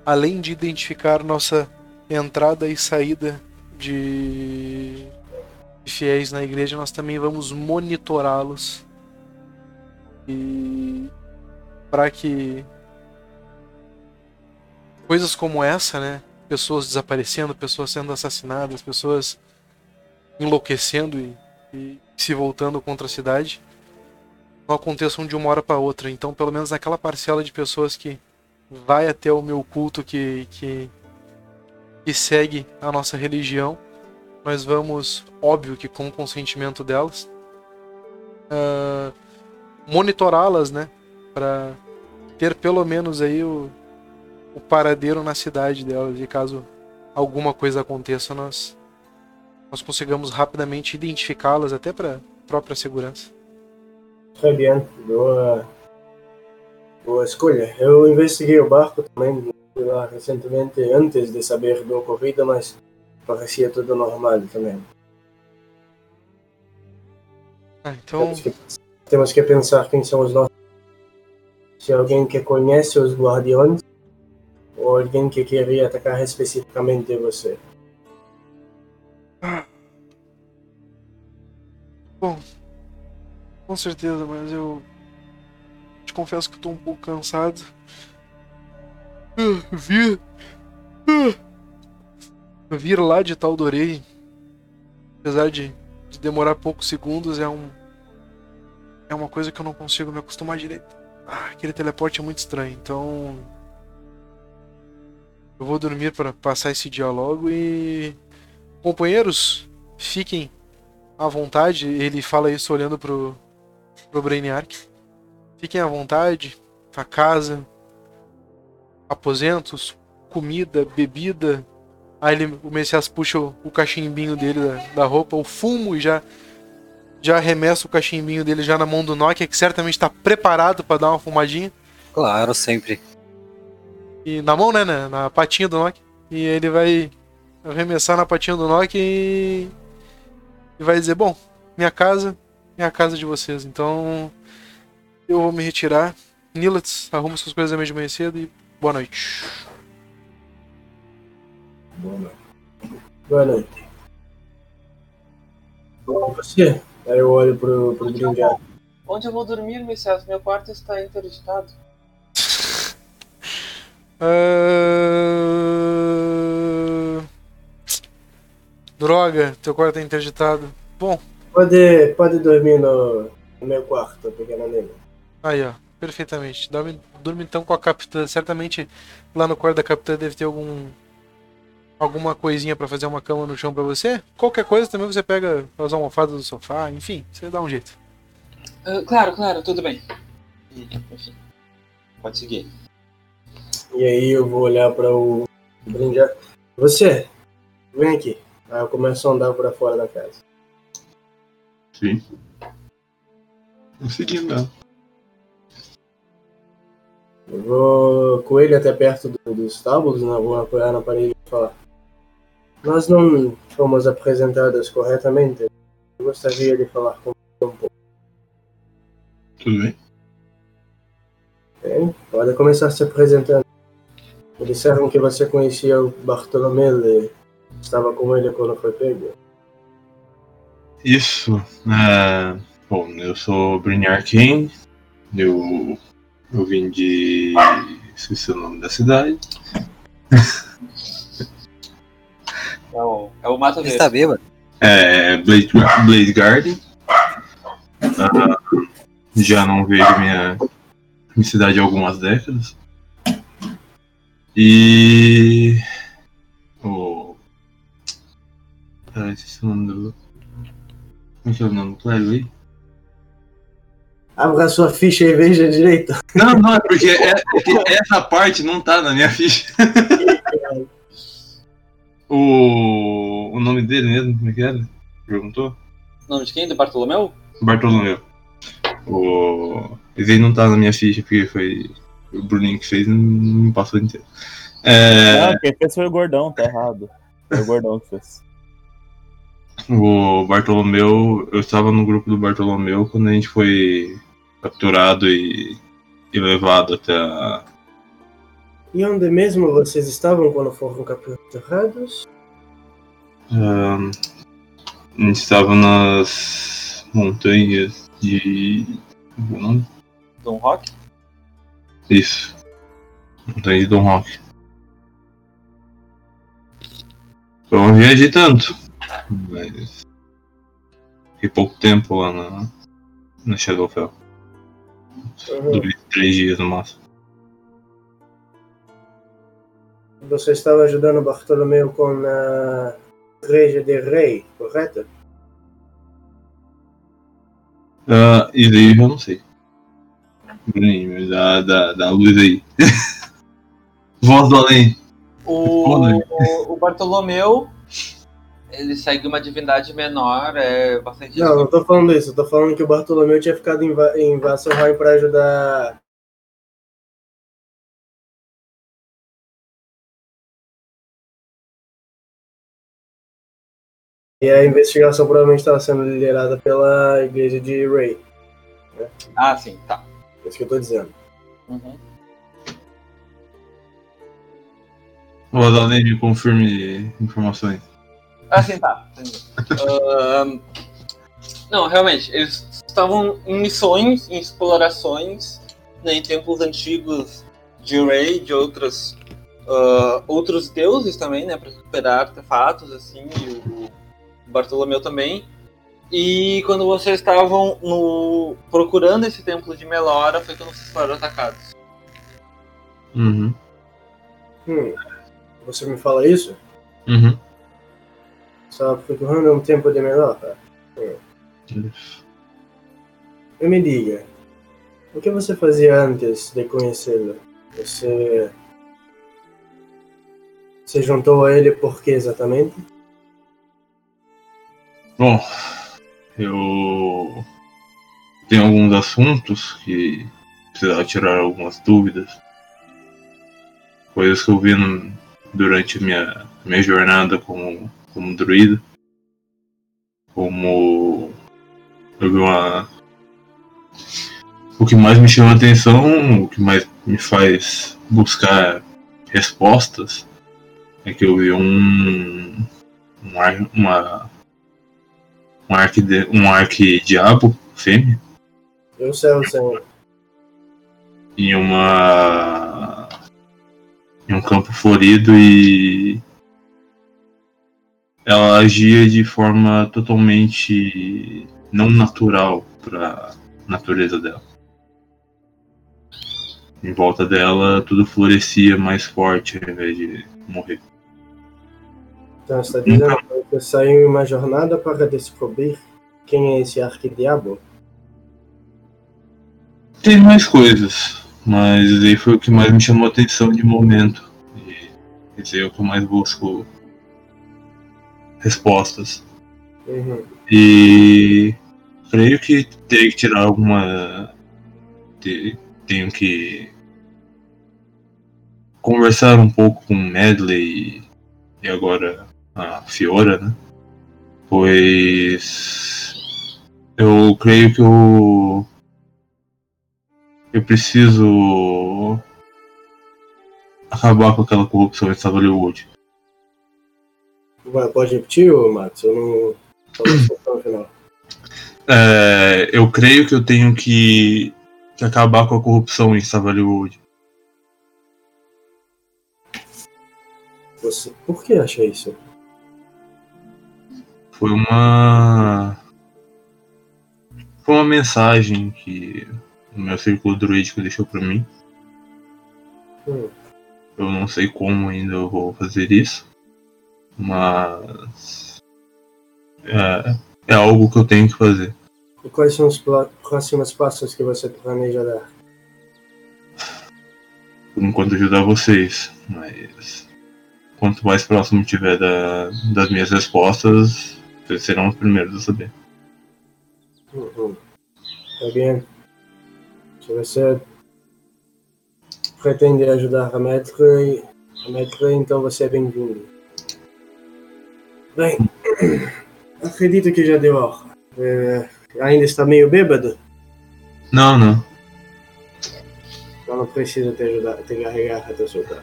além de identificar nossa entrada e saída de de fiéis na igreja, nós também vamos monitorá-los e para que coisas como essa, né? Pessoas desaparecendo, pessoas sendo assassinadas, pessoas enlouquecendo e, e se voltando contra a cidade, não aconteçam de uma hora para outra. Então, pelo menos naquela parcela de pessoas que vai até o meu culto, que, que, que segue a nossa religião, nós vamos, óbvio que com o consentimento delas, ah, monitorá-las, né? Para ter pelo menos aí o, o paradeiro na cidade delas e caso alguma coisa aconteça nós nós consigamos rapidamente identificá-las até para própria segurança. Bien. Boa, boa escolha. Eu investiguei o barco também lá recentemente, antes de saber do ocorrido, mas parecia tudo normal também. Ah, então, Temos que, temos que pensar quem são os nossos. Se é alguém que conhece os guardiões ou alguém que queria atacar especificamente você. Com certeza, mas eu te confesso que eu tô um pouco cansado. Ah, Vir. ah, Vir lá de Taldorei, apesar de, de demorar poucos segundos, é um é uma coisa que eu não consigo me acostumar direito. Ah, aquele teleporte é muito estranho, então eu vou dormir para passar esse dia logo e companheiros, fiquem à vontade. Ele fala isso olhando pro pro Brainiac. Fiquem à vontade, a casa, aposentos, comida, bebida. Aí ele, o Messias puxa o, o cachimbinho dele da, da roupa, o fumo e já já arremessa o cachimbinho dele já na mão do Nokia, que certamente está preparado para dar uma fumadinha. Claro, sempre. E na mão, né? Na, na patinha do Nokia. E ele vai arremessar na patinha do Nokia e, e vai dizer: Bom, minha casa é a casa de vocês. Então eu vou me retirar. Nilets, arruma suas coisas amanhã de manhã cedo e boa noite. Boa noite. Boa noite. E você? Aí eu olho pro, pro Gringar. Onde eu vou dormir, Messias? Meu quarto está interditado. [laughs] Ah, Droga, teu quarto tá interditado. Bom, Pode, pode dormir no, no meu quarto, pequena nele. aí ó, perfeitamente. Dorme, dorme então com a capitã. Certamente lá no quarto da capitã deve ter algum. Alguma coisinha pra fazer uma cama no chão pra você. Qualquer coisa também você pega as almofadas do sofá, enfim, você dá um jeito. Ah, claro, claro, tudo bem. Enfim, pode seguir. E aí eu vou olhar para o Brinjar. Você, vem aqui. Aí eu começo a andar para fora da casa. Sim. Vou seguindo ela. Eu vou com ele até perto do- dos estábulos, né? vou apoiar na parede e falar. Nós não fomos apresentadas corretamente. Eu gostaria de falar com você um pouco. Tudo bem? Bem, pode começar se apresentando. Me disseram que você conhecia o Bartolomeu e estava com ele quando foi pego. Isso. É... Bom, eu sou Brynjar King. Eu, eu vim de. Esqueci o nome da cidade. É o, é o Mata Verde. tá bêbado. É. Blade, Blade Garden. Ah, já não vejo minha, minha cidade há algumas décadas. E. esqueci o nome do. Como é que é o nome do clérigo aí? Abra sua ficha e veja direito. Não, não, é porque, é, é que essa parte não tá na minha ficha. o, o nome dele mesmo, como é que era? Perguntou? O nome de quem? Do Bartolomeu? Bartolomeu. O... Aí não tá na minha ficha, porque foi o Bruninho que fez e não me passou inteiro. É, Não, quem fez foi o Gordão, tá errado. Foi o Gordão que fez. O Bartolomeu, eu estava no grupo do Bartolomeu quando a gente foi capturado e, e levado até a, E onde mesmo vocês estavam quando foram capturados? Ahn, a gente estava nas montanhas de. Como é? Dom Rock? Isso. Montanha de Dom Roque. Eu não viajei tanto. Mas. Fiquei pouco tempo lá na, na Shadowfell. Uhum. Dois, três dias no máximo. Você estava ajudando Bartolomeu com a Igreja de Rei, correto? E daí eu não sei. Bruninho, dá, dá, dá luz aí. [laughs] Voz do além. O, o, o Bartolomeu, ele segue uma divindade menor, é bastante. Não, não tô falando isso. Eu tô falando que o Bartolomeu tinha ficado em, Va em Vasselheim para ajudar. E a investigação provavelmente estava sendo liderada pela igreja de Rey. Ah, sim, tá. É isso que eu tô dizendo. Uhum. Além me confirme informações. Ah, sim, tá. Não, realmente, eles estavam em missões, em explorações, né, em templos antigos de Rei, de outras, ah, outros deuses também, né, para recuperar artefatos, assim, e o Bartolomeu também. E quando vocês estavam no, procurando esse templo de Melora, foi quando vocês foram atacados. Uhum. Hum, você me fala isso? Uhum. Só procurando um tempo de melhor, tá? Hum. E me diga, o que você fazia antes de conhecê-lo? Você. Se juntou a ele por que exatamente? Bom, eu tenho alguns assuntos que precisava tirar algumas dúvidas. Coisas que eu vi no- durante minha, minha jornada como, como druida. Como eu vi uma. O que mais me chama a atenção, o que mais me faz buscar respostas, é que eu vi um. um ar- uma, um arque, um arque diabo fêmea Eu sei, eu sei. em uma em um campo florido e ela agia de forma totalmente não natural para natureza dela. Em volta dela tudo florescia mais forte ao invés de morrer. Então você está dizendo que você saiu em uma jornada para descobrir quem é esse arquidiabo? Tem mais coisas, mas aí foi o que mais me chamou a atenção de momento. E esse aí é o que eu mais busco respostas. Uhum. E creio que teria que tirar alguma. te- Tenho que conversar um pouco com Medley e agora a Fiora, né? Pois eu creio que eu eu preciso acabar com aquela corrupção em Savalwood. Pode repetir, Matos? Eu não. Final. É, eu creio que eu tenho que, que acabar com a corrupção em Savalwood. Você, por que acha isso? Foi uma. Foi uma mensagem que o meu círculo druídico deixou pra mim. Hum. Eu não sei como ainda eu vou fazer isso. Mas. É, é algo que eu tenho que fazer. E quais são os próximos passos que você planeja dar? Por enquanto ajudar vocês. Mas. Quanto mais próximo tiver da, das minhas respostas, vocês serão os primeiros a saber. Uhum. Tá bem. Se você pretende ajudar a Medley, a Medley, então você é bem-vindo. Bem, acredito que já deu hora. É, ainda está meio bêbado? Não, não. Então não precisa te ajudar, te carregar até carro.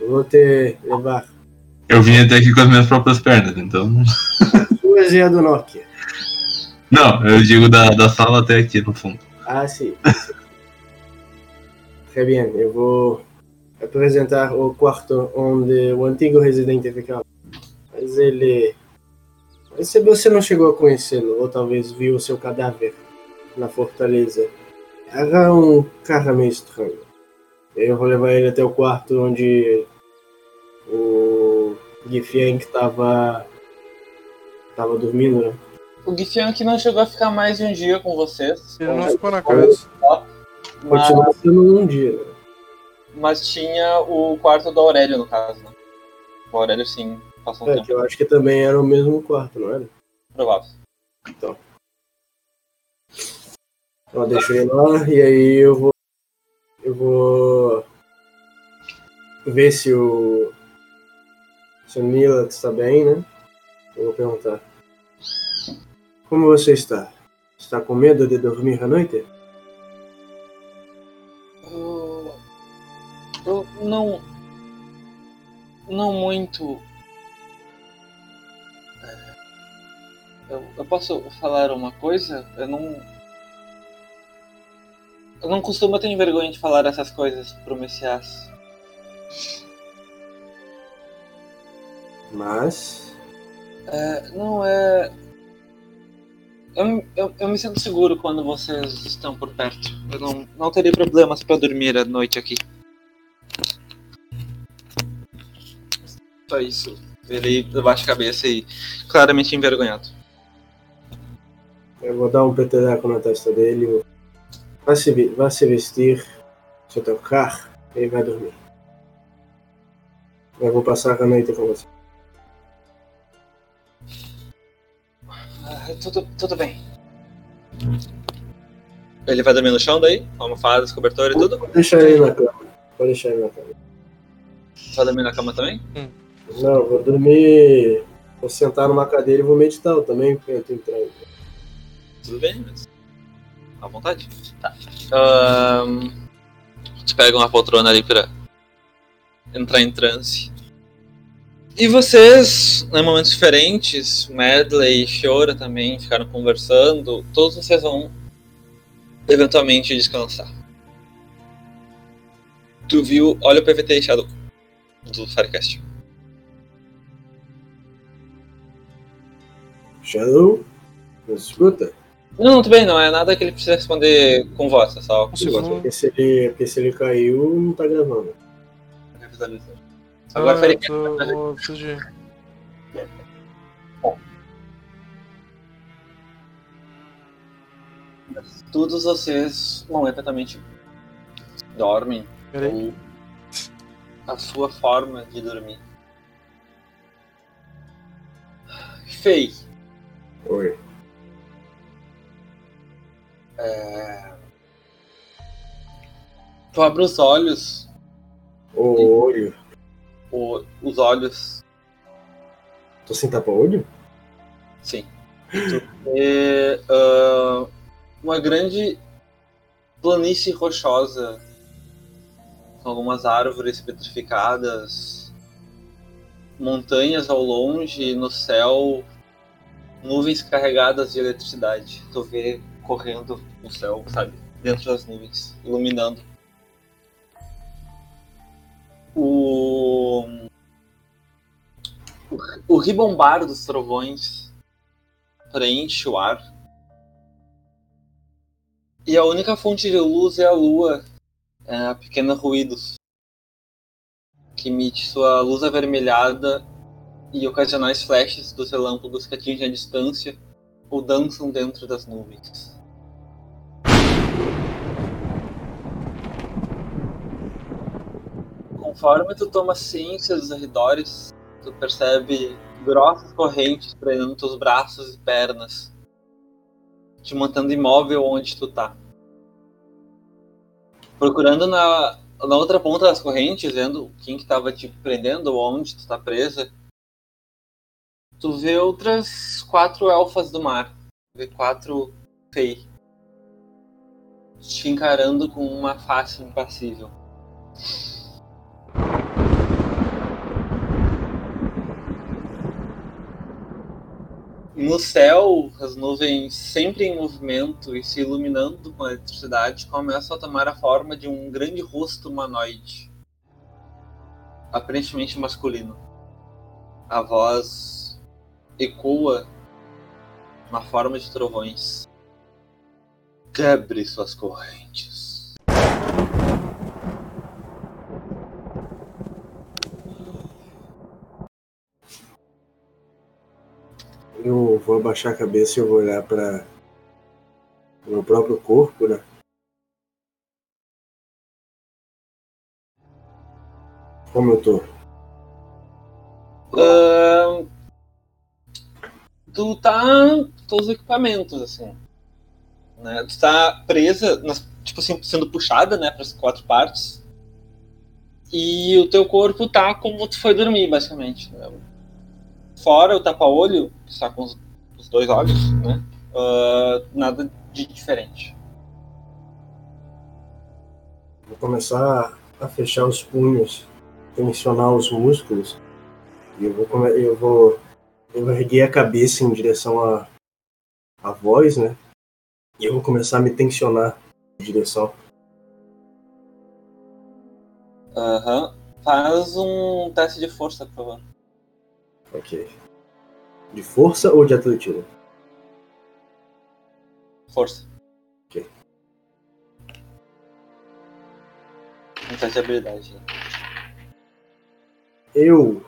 Eu vou te levar. Eu vim até aqui com as minhas próprias pernas, então. Suas e a do Nokia. Não, eu digo da, da sala até aqui no fundo. Ah, sim. Très bien, eu vou apresentar o quarto onde o antigo residente ficava. Ele. Você não chegou a conhecê-lo, ou talvez viu o seu cadáver na fortaleza, era um cara meio estranho. Eu vou levar ele até o quarto onde o Gifiank estava. estava dormindo, né? O Gifian que não chegou a ficar mais de um dia com vocês. Ele não ficou na casa. Mas, Continua sendo um dia, né? mas tinha o quarto do Aurélio, no caso. Né? O Aurélio, sim, passou um É, tempo. que eu acho que também era o mesmo quarto, não era? Provável. Ó, deixa ele lá e aí eu vou. Eu vou. Ver se o. Se o Mila está bem, né? Eu vou perguntar. Como você está? Está com medo de dormir à noite? Eu, eu não. Não muito. Eu, eu posso falar uma coisa? Eu não. Eu não costumo ter vergonha de falar essas coisas pro Messias. Mas. É, não é. Eu, eu, eu me sinto seguro quando vocês estão por perto. Eu não, não teria problemas pra dormir à noite aqui. Só isso. Ele baixa a cabeça e claramente envergonhado. Eu vou dar um petereco na testa dele. vou- Vá se, vá se vestir, se trocar, e vai dormir. Eu vou passar a noite com você. Ah, tudo, tudo bem. Ele vai dormir no chão daí? Almofadas, cobertor e tudo? Pode deixar ele na cama. Pode deixar ele na cama. Vai dormir na cama também? Não, eu vou dormir. Vou sentar numa cadeira e vou meditar eu também, porque eu tô entrando. Tudo bem, mas. À vontade. Tá. Ahn, Você pega uma poltrona ali pra entrar em transe. E vocês, em momentos diferentes, Medley e Fiora também ficaram conversando. Todos vocês vão eventualmente descansar. Tu viu, olha o PVT Shadow do Firecast. Shadow? Escuta? Não, não, tudo bem, não é nada que ele precisa responder com voz, é só com Uhum. Porque se ele, porque se ele caiu, não tá gravando. Agora ah, Firecast. eu preciso de. Todos vocês momentaneamente dormem Peraí. ou a sua forma de dormir. Fei, Oi. É... tu abre os olhos, O olho. o- os olhos, Tô sem tapa-olho? sim. Tu vê ah, uma grande planície rochosa com algumas árvores petrificadas, montanhas ao longe no céu nuvens carregadas de eletricidade. Tu vê correndo no céu, sabe? Dentro das nuvens, iluminando. O. O, ribombar dos trovões preenche o ar. E a única fonte de luz é a lua, é a pequena ruídos, que emite sua luz avermelhada e ocasionais flashes dos relâmpagos que atingem a distância ou dançam dentro das nuvens. Conforme tu toma ciência dos arredores, tu percebe grossas correntes prendendo teus braços e pernas, te mantendo imóvel onde tu tá. Procurando na, na outra ponta das correntes, vendo quem que tava te prendendo ou onde tu tá presa, tu vê outras quatro elfas do mar. Vê quatro fei. Te encarando com uma face impassível. No céu, as nuvens sempre em movimento e se iluminando com a eletricidade começam a tomar a forma de um grande rosto humanoide. Aparentemente masculino. A voz ecoa na forma de trovões. Quebre suas correntes. Eu vou abaixar a cabeça e eu vou olhar para o meu próprio corpo, né? Como eu tô? Ahn, tu tá com os equipamentos, assim. Né? Tu tá presa, nas- tipo assim, sendo puxada, né, pras quatro partes. E o teu corpo tá como tu foi dormir, basicamente. né? Fora o tapa-olho, que tá com os, os dois olhos, né? ah, nada de diferente. Vou começar a fechar os punhos, tensionar os músculos. E eu vou, eu vou, eu vou erguer a cabeça em direção à, à voz, né? E eu vou começar a me tensionar em direção. Aham. Faz um teste de força, por favor. Ok. De força ou de atletismo? Força. Ok. Um teste de habilidade. né? Eu,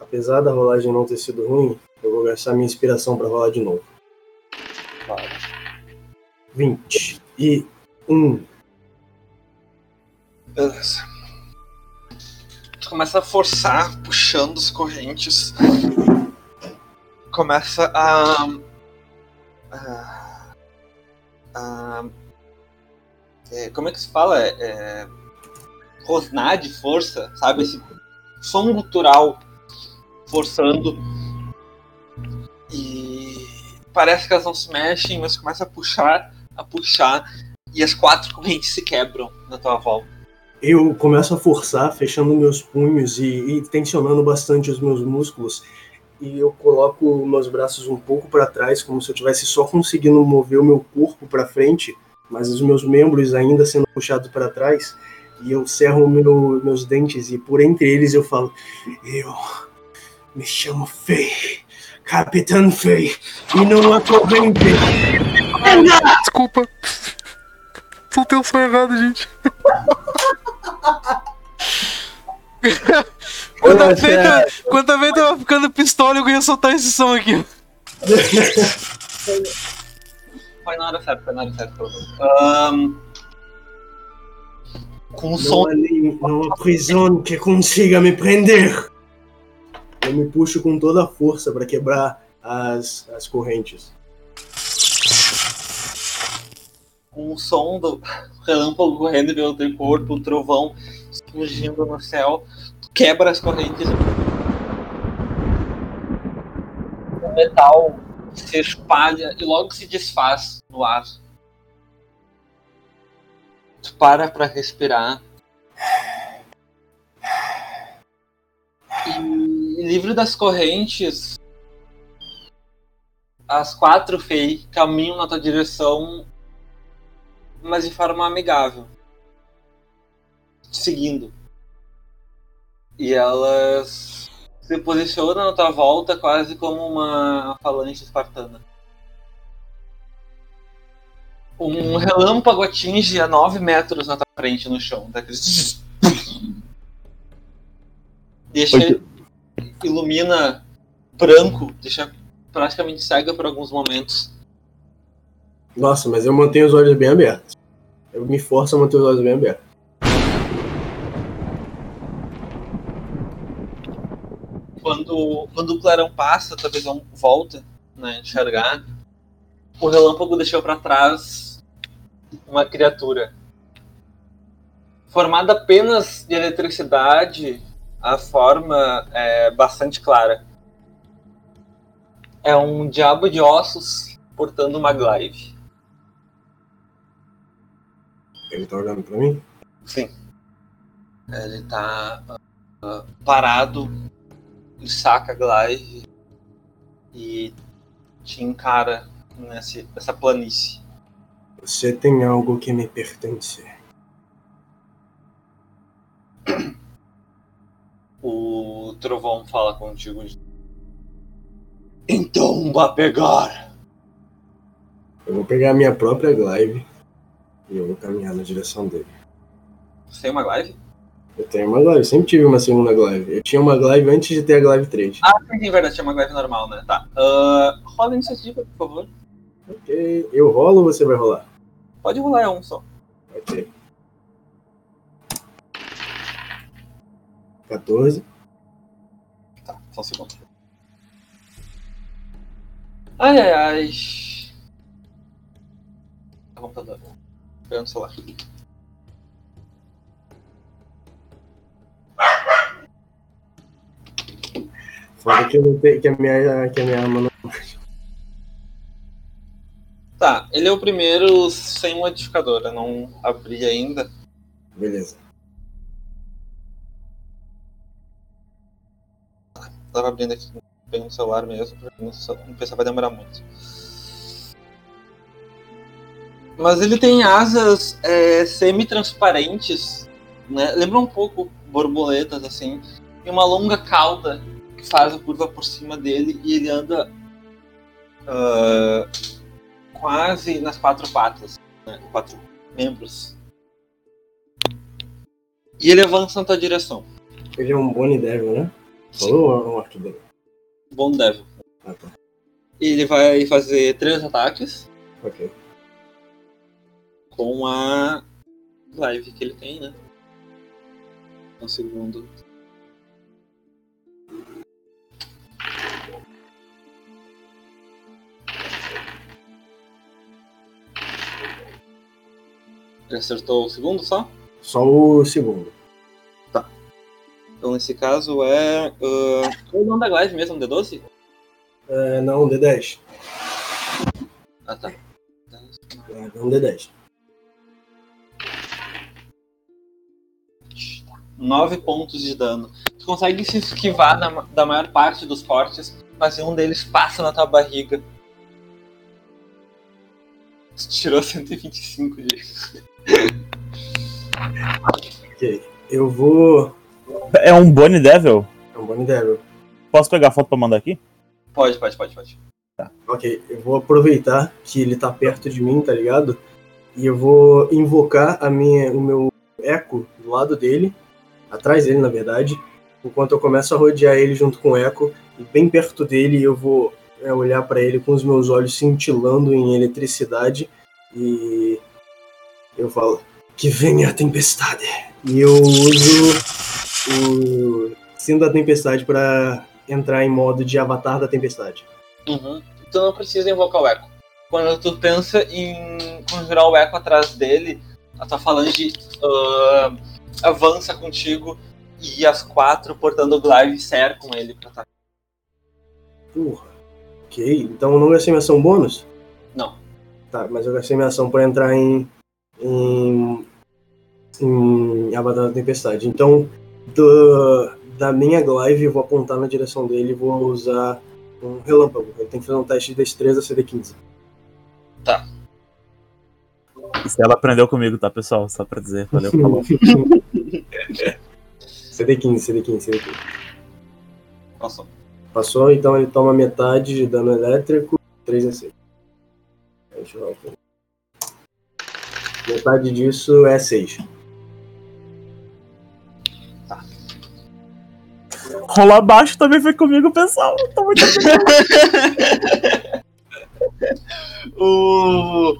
apesar da rolagem não ter sido ruim, eu vou gastar minha inspiração para rolar de novo. Claro. 20 e 1. Beleza. Começa a forçar, puxando as correntes. Começa a. a, a- é, como é que se fala? É, é, rosnar de força, sabe? Esse som gutural forçando. E parece que elas não se mexem, mas começa a puxar, a puxar. E as quatro correntes se quebram na tua volta. Eu começo a forçar, fechando meus punhos e, e tensionando bastante os meus músculos. E eu coloco meus braços um pouco para trás, como se eu tivesse só conseguindo mover o meu corpo para frente, mas os meus membros ainda sendo puxados para trás. E eu cerro meu, meus dentes e por entre eles eu falo: Eu me chamo Fei, Capitão Fei, e não a corrente. Desculpa. Soltei o som errado, gente. [laughs] Quando a vez eu- quando a vez eu tava ficando pistola, eu ia soltar esse som aqui. [laughs] foi na hora certa, foi na hora certa. menos. Ahn, com um som não há prisão que consiga me prender. Eu me puxo com toda a força para quebrar as, as correntes. O som do relâmpago correndo pelo teu corpo, o trovão surgindo no céu, quebra as correntes. O metal se espalha e logo se desfaz no ar. Tu para pra respirar. E livre das correntes, as quatro Fei caminham na tua direção mas de forma amigável. Seguindo. E elas se posicionam na tua volta quase como uma falange espartana. Um relâmpago atinge a 9 metros na tua frente no chão. daqueles- Deixa. Ilumina branco, deixa praticamente cega por alguns momentos. Nossa, mas eu mantenho os olhos bem abertos. Eu me forço a manter os olhos bem abertos. quando, quando o clarão passa, tua visão volta né, enxergar. O relâmpago deixou para trás uma criatura. Formada apenas de eletricidade, a forma é bastante clara. É um diabo de ossos portando uma glaive. Ele tá olhando pra mim? Sim. Ele tá ah, parado, ele saca a glaive e te encara nessa planície. Você tem algo que me pertence. O trovão fala contigo. Então vá pegar. Eu vou pegar a minha própria glaive e eu vou caminhar na direção dele. Você tem uma glaive? Eu tenho uma glaive, sempre tive uma segunda glaive. Eu tinha uma glaive antes de ter a glaive 3. Ah, sim, verdade, tinha uma glaive normal, né? Tá. Uh, rola a iniciativa, por favor. Ok. Eu rolo ou você vai rolar? Pode rolar, é um só. Ok. 14. Tá, só um segundo. Ai, ai, ai. Pegando o celular. Fora que, eu não tenho, que, a minha, que a minha arma não. Tá, ele é o primeiro sem modificador, eu não abri ainda. Beleza. Tava abrindo aqui bem no celular mesmo, porque no PC vai demorar muito. Mas ele tem asas é, semi-transparentes, né? Lembra um pouco borboletas, assim. E uma longa cauda que faz a curva por cima dele e ele anda ah, quase nas quatro patas, né? Quatro membros. E ele avança na tua direção. Ele é um Bonnie Devil, né? Falou ou é um Arquidevil? Bom Devil. Ah, tá. Ele vai fazer três ataques Ok. Com a live que ele tem, né? Um segundo. Ele acertou o segundo só? Só o segundo. Então nesse caso é. Uh, qual é o nome da live mesmo? D12? É, não, D10. Ah tá. É, não, D10. 9 pontos de dano. Tu consegue se esquivar da, da maior parte dos cortes, mas um deles passa na tua barriga. Tu tirou 125 de. Ok. Eu vou. É um Bonnie Devil? É um Bonnie Devil. Posso pegar a foto pra mandar aqui? Pode, pode, pode, pode. Ok, eu vou aproveitar que ele tá perto de mim, tá ligado? E eu vou invocar a minha, o meu eco do lado dele, atrás dele, na verdade, enquanto eu começo a rodear ele junto com o eco, e bem perto dele eu vou é olhar pra ele com os meus olhos cintilando em eletricidade e eu falo que venha a tempestade. E eu uso o cinto da tempestade pra entrar em modo de avatar da tempestade. Uhum. Tu não precisa invocar o eco. Quando tu pensa em conjurar o eco atrás dele, a tua falange ah, avança contigo e as quatro portando o glaive cercam ele pra atacar. Porra. Ok, então eu não gastei minha ação bônus? Não. Tá, mas eu gastei minha ação pra entrar em. em. em Avatar da Tempestade. Então, do- da minha glaive, eu vou apontar na direção dele e vou usar um relâmpago. Ele tem que fazer um teste de destreza CD15. Isso ela aprendeu comigo, tá, pessoal? Só pra dizer. Valeu, falou. CD15, CD15, CD15. Passou. Passou, então ele toma metade de dano elétrico, 3 a 6. Deixa eu ver. Metade disso é 6. Rolar baixo também foi comigo, pessoal. Tô muito [laughs] O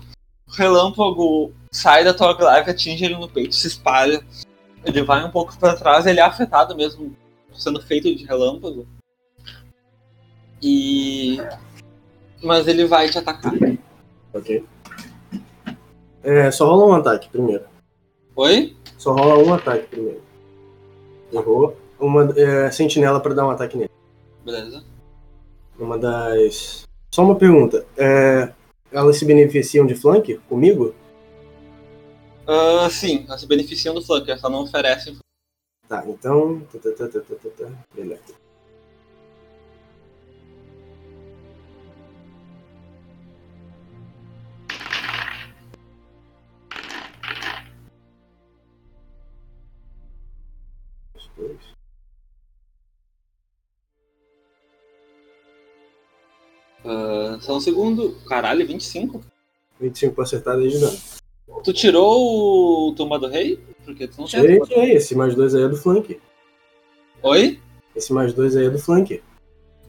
relâmpago sai da tua glaive, atinge ele no peito, se espalha. Ele vai um pouco pra trás, ele é afetado mesmo, sendo feito de relâmpago. E. Mas ele vai te atacar. Ok. É, só rola um ataque primeiro. Oi? Só rola um ataque primeiro. Errou. Uma é, sentinela pra dar um ataque nele. Beleza. Uma das. Só uma pergunta. É, elas se beneficiam de flank comigo? Ah, sim, elas se beneficiam do flanker, só não oferecem. Tá, então. tá, tá, tá. Beleza. Ah, só um segundo. Caralho, 25? 25 pra acertar desde dano. Tu tirou o Tumba do Rei? Porque tu não tem. Tirei, tirei. Esse mais dois aí é do flank. Oi? Esse mais dois aí é do flank.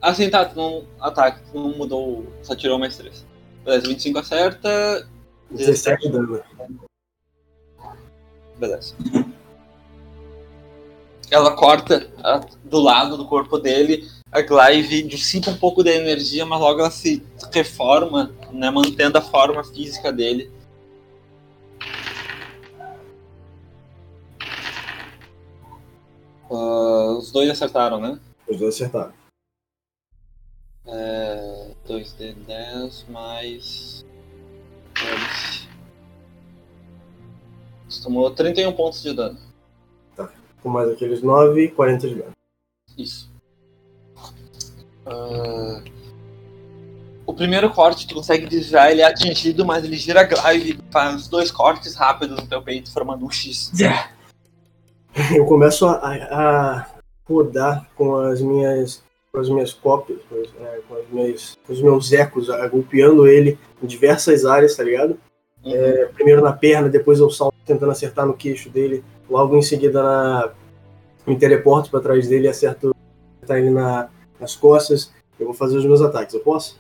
Ah, sim, tá. Tu não. Ah, tá. Tu não mudou. Só tirou mais 3. Beleza, 25 acerta. 17 de dano. Beleza. Ela corta a- do lado do corpo dele, a Glaive dissipa um pouco da energia, mas logo ela se reforma, né, mantendo a forma física dele. Ah, os dois acertaram, né? Os dois acertaram. É, 2d10 mais. 12. Você tomou 31 pontos de dano. Com mais aqueles 9, 40 de dano. Isso. Ah, o primeiro corte tu consegue desviar, ele é atingido, mas ele gira glaive, faz dois cortes rápidos no teu peito, formando um X. Eu começo a, a, rodar com as minhas com as minhas cópias, com, as- é, com as minhas, com os meus ecos, a- golpeando ele em diversas áreas, tá ligado? É, primeiro na perna, depois eu salto tentando acertar no queixo dele, logo em seguida na, me teleporto pra trás dele e acerto acertar ele na, nas costas. Eu vou fazer os meus ataques, eu posso?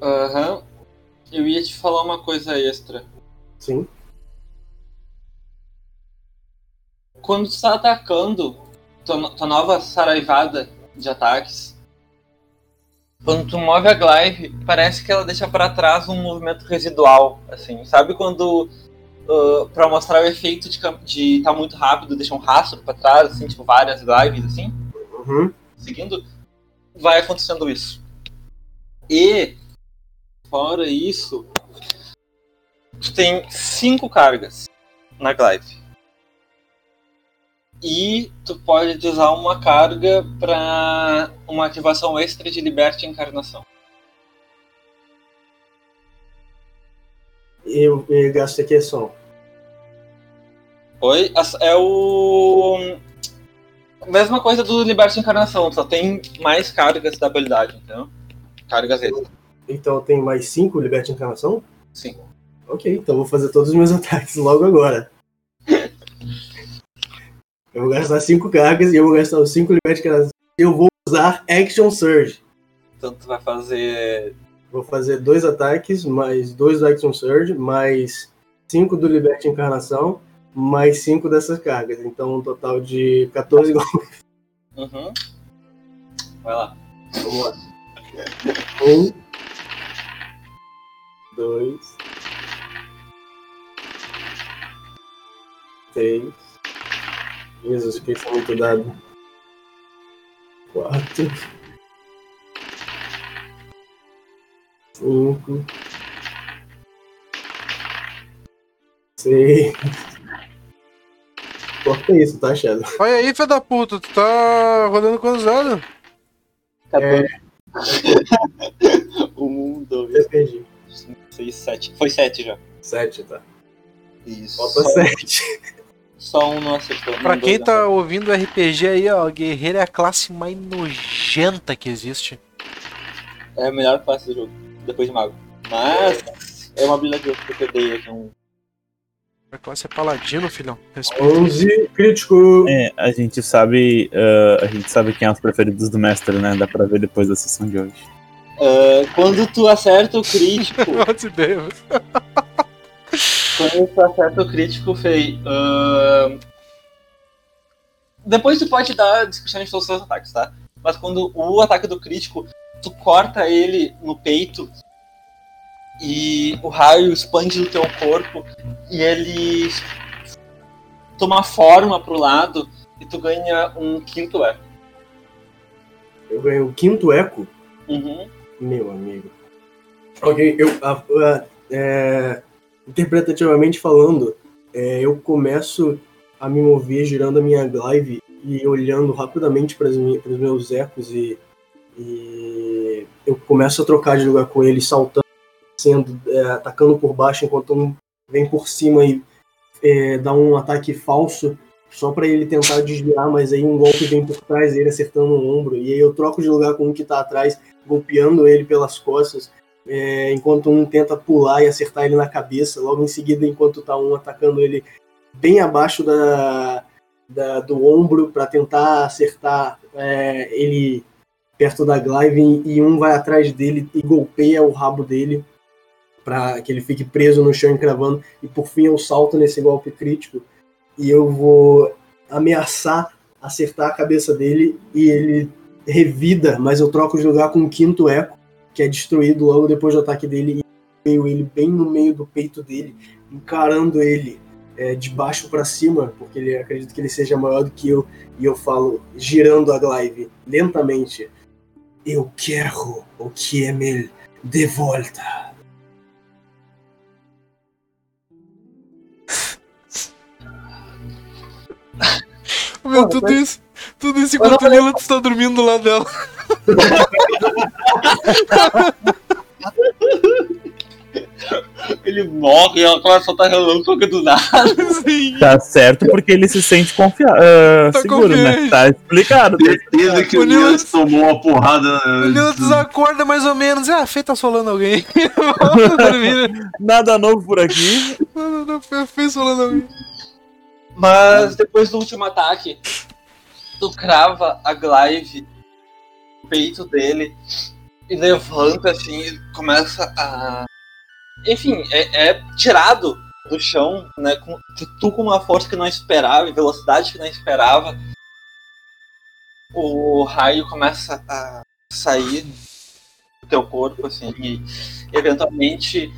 Aham. Eu ia te falar uma coisa extra. Sim. Quando tu tá atacando tua, tua nova saraivada de ataques, quando tu move a glaive, parece que ela deixa pra trás um movimento residual, assim. Sabe quando uh, para mostrar o efeito de de estar muito rápido, deixa um rastro pra trás, assim, tipo várias glives assim, Uhum. seguindo, vai acontecendo isso. E fora isso, tu tem cinco cargas na glaive. E tu pode usar uma carga para uma ativação extra de Liberte Encarnação. E eu, eu gasto aqui é som. Oi? É o. Mesma coisa do Liberte Encarnação, só tem mais cargas da habilidade, entendeu? Cargas extras. Então eu tenho mais 5 Liberte Encarnação? Sim. Ok, então eu vou fazer todos os meus [laughs] ataques logo agora. Eu vou gastar 5 cargas e eu vou gastar os 5 Liberte Encarnação. Eu vou usar Action Surge. Então tu vai fazer. Vou fazer dois ataques, mais dois do Action Surge, mais cinco do Liberte Encarnação, mais cinco dessas cargas. Então um total de 14 golpes. Uhum. Vai lá. Vamos lá. Um. Dois. Três. Jesus, que isso é muito dado. Quatro. Cinco. Seis. Corta isso, tá, Shadow? Olha aí, filho da puta, tu tá rodando quantos dados? 14. um, dois, Eu perdi. cinco, seis, sete. Foi sete já. Sete, tá. Isso. Falta Só, sete. só um não acertou. Pra Não, quem dois tá ouvindo RPG aí, ó, guerreiro é a classe mais nojenta que existe. não. É a melhor classe do jogo. Depois de mago. Mas é uma habilidade que eu dei aqui. Um... A classe é paladino, filhão. Respeita. 11, crítico. É, a gente sabe. ah, a gente sabe quem é os preferidos do mestre, né? Dá pra ver depois da sessão de hoje. Ah, quando tu acerta o crítico. [laughs] Nossa ideia. Quando tu acerta o crítico, Fei. ahn, Depois tu pode dar descrição de todos os seus ataques, tá? Mas quando o ataque do crítico, tu corta ele no peito e o raio expande do teu corpo e ele toma forma pro lado e tu ganha um quinto eco. Eu ganhei o quinto eco. Uhum. Meu amigo. Ok, eu. a- a- é, interpretativamente falando, é, eu começo a me mover girando a minha glaive e olhando rapidamente para os meus ecos e, e eu começo a trocar de lugar com ele, saltando, sendo, é, atacando por baixo enquanto um vem por cima e é, dá um ataque falso só para ele tentar desviar, mas aí um golpe vem por trás, ele acertando o ombro, e aí eu troco de lugar com um que tá atrás, golpeando ele pelas costas, é, enquanto um tenta pular e acertar ele na cabeça, logo em seguida, enquanto tá um atacando ele bem abaixo da, da- do ombro para tentar acertar é, ele perto da Glaive, e um vai atrás dele e golpeia o rabo dele para que ele fique preso no chão encravando, e por fim eu salto nesse golpe crítico e eu vou ameaçar acertar a cabeça dele e ele revida, mas eu troco de lugar com um quinto eco, que é destruído logo depois do ataque dele e veio ele bem no meio do peito dele, encarando ele é, de baixo para cima, porque ele acredito que ele seja maior do que eu, e eu falo, girando a glaive lentamente: Eu quero o Kiemel de volta. Meu, tudo isso. Tudo isso enquanto o Lila está dormindo do lado dela. Ele morre e ela a soltar relâmpago do nada. [laughs] Sim. Tá certo porque ele se sente confiável. Tá seguro, confiante. né? Tá explicado. Certeza que O o Nils tomou uma porrada. O Lila desacorda mais ou menos. Ah, [laughs] a Fê tá solando alguém. Né? Nada novo por aqui. Não, não, Fê, a Fê solando alguém. Mas depois do último ataque, tu crava a glaive no peito dele e levanta assim, e começa a. Enfim, é, é tirado do chão, né? Com, tu com uma força que não esperava, e velocidade que não esperava. O raio começa a sair do teu corpo, assim, e eventualmente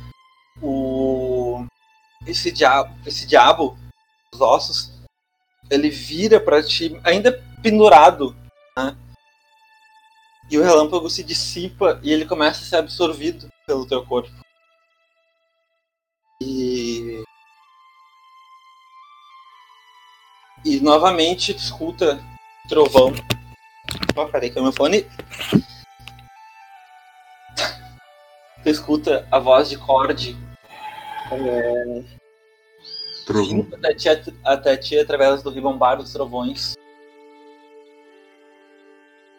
o. Esse diabo, esse diabo os ossos, ele vira pra ti, ainda pendurado, né? E o relâmpago se dissipa e ele começa a ser absorvido pelo teu corpo. E. E novamente escuta trovão. Ó, peraí, que é meu fone. Tu escuta a voz de Cord Trovão. até ti, até ti através do ribombar dos trovões.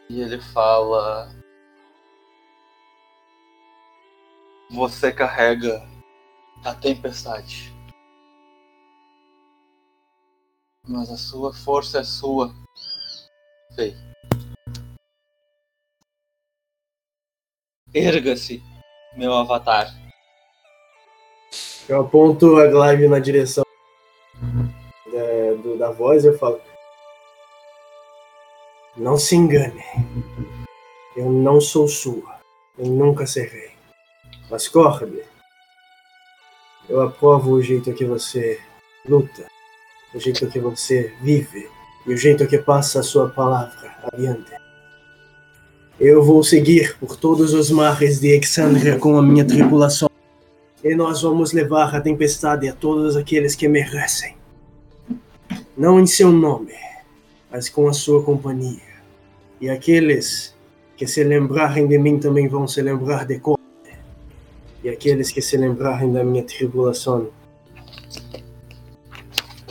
E ele fala. Você carrega a tempestade. Mas a sua força é sua. Fei. Erga-se, meu avatar. Eu aponto a Glaive na direção da, voz eu falo: Não se engane. Eu não sou sua. Eu nunca serei. Mas Corbe, eu aprovo o jeito que você luta, o jeito que você vive e o jeito que passa a sua palavra adiante. Eu vou seguir por todos os mares de Exandria com a minha tripulação. E nós vamos levar a tempestade a todos aqueles que merecem. Não em seu nome, mas com a sua companhia. E aqueles que se lembrarem de mim também vão se lembrar de Corte. E aqueles que se lembrarem da minha tribulação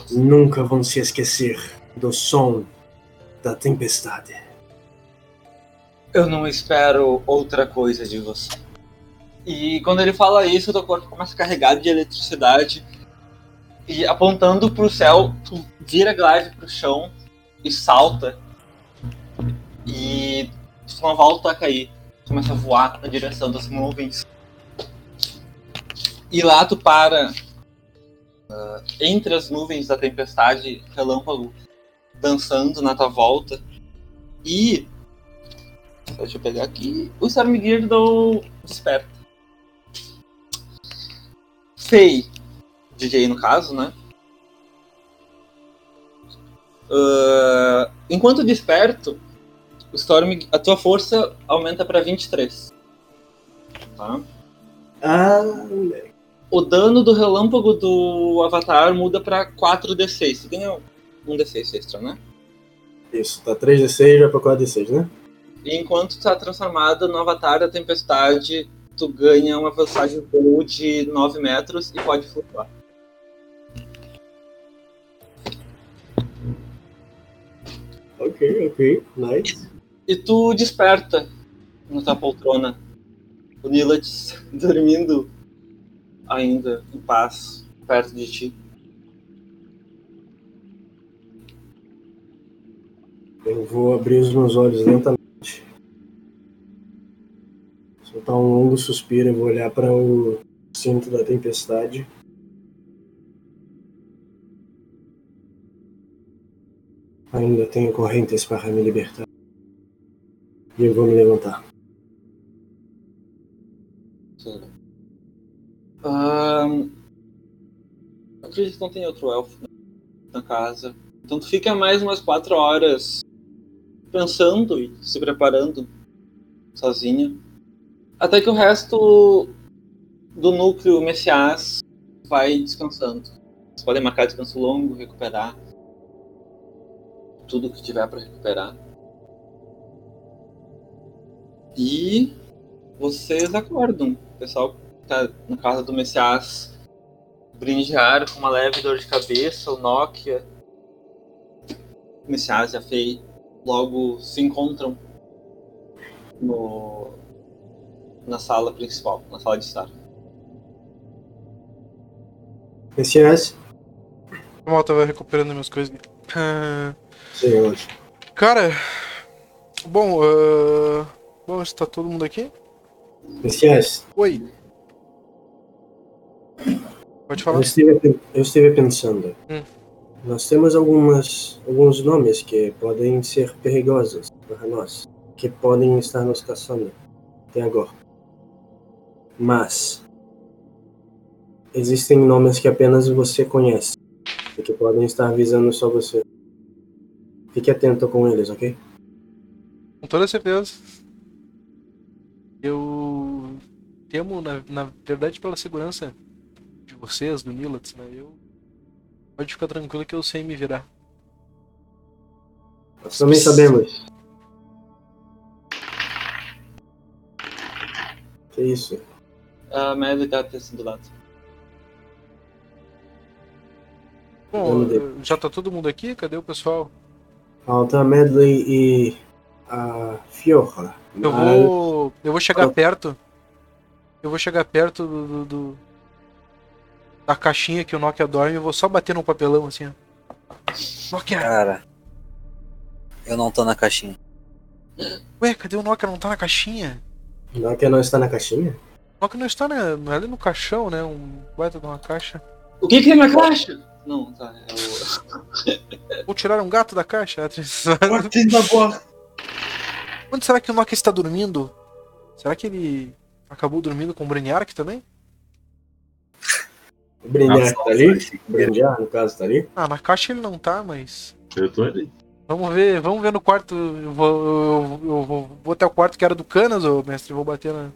nunca vão se esquecer do som da tempestade. Eu não espero outra coisa de você. E quando ele fala isso, o teu corpo começa a carregar de eletricidade. E apontando pro céu, tu vira Glaive pro chão e salta. E tu não volta a cair. Começa a voar na direção das nuvens. E lá tu para ah, entre as nuvens da tempestade, relâmpago dançando na tua volta. E Deixa eu pegar aqui. O Stormgeardle desperta. Fei, DJ no caso, né? Ah, enquanto desperto, o Storm, a tua força aumenta pra 23. Tá? Ah, O dano do relâmpago do Avatar muda pra 4d6. Tu ganha um d6 extra, né? isso, tá 3d6 vai pra 4d6, né? E enquanto tá transformado no Avatar da Tempestade, tu ganha uma velocidade de voo de 9 metros e pode flutuar. Ok, ok, nice. E tu desperta na tua poltrona. O Nilat [laughs] dormindo ainda em paz, perto de ti. Eu vou abrir os meus olhos lentamente. Soltar um longo suspiro e vou olhar para o cinto da tempestade. Ainda tenho correntes para me libertar. E eu vou me levantar. Eu acredito que não tem outro elfo na casa. Então tu fica mais umas 4 horas pensando e se preparando sozinha. Até que o resto do núcleo Messias vai descansando. Vocês podem marcar descanso longo, recuperar tudo que tiver para recuperar. E vocês acordam. O pessoal que tá na casa do Messias brindear com uma leve dor de cabeça, o Nokia, o Messias e a Fei logo se encontram no, na sala principal, na sala de estar. Messias? Mal, tava recuperando minhas coisas. Senhor. cara, bom, ah, bom, está todo mundo aqui? Messias, Oi. Pode falar. eu estive, eu estive pensando. Hum. Nós temos algumas, alguns nomes que podem ser perigosos para nós, que podem estar nos caçando até agora. Mas existem nomes que apenas você conhece e que podem estar visando só você. Fique atento com eles, ok? Com toda certeza. Eu temo, na, na verdade, pela segurança de vocês, do Nilats, né? Eu. Pode ficar tranquilo que eu sei me virar. Nós também sabemos. Que isso? A Melly tá descendo do lado. Bom, já tá todo mundo aqui? Cadê o pessoal? Falta a Medley e a Fiora. Eu vou. Eu vou chegar Ah. perto. Eu vou chegar perto do. do- do- da caixinha que o Nokia dorme e vou só bater no papelão assim, ó. Nokia! Cara, eu não tô na caixinha. Ué, cadê o Nokia? Não tá na caixinha? É que não está na caixinha? Só que não está né, ali no caixão, né? Um baita de uma caixa. O que que é na caixa? Não, tá. É o... [laughs] Vou tirar um gato da caixa? Cortem da. Onde será que o Nokia está dormindo? Será que ele acabou dormindo com o Breniark também? O Nossa, tá ali? O Brindar, no caso, tá ali? Ah, na caixa ele não tá, mas. Eu tô ali. Vamos ver, vamos ver no quarto. Eu vou, eu, eu vou, vou até o quarto que era do Canas, ô mestre. Vou bater na.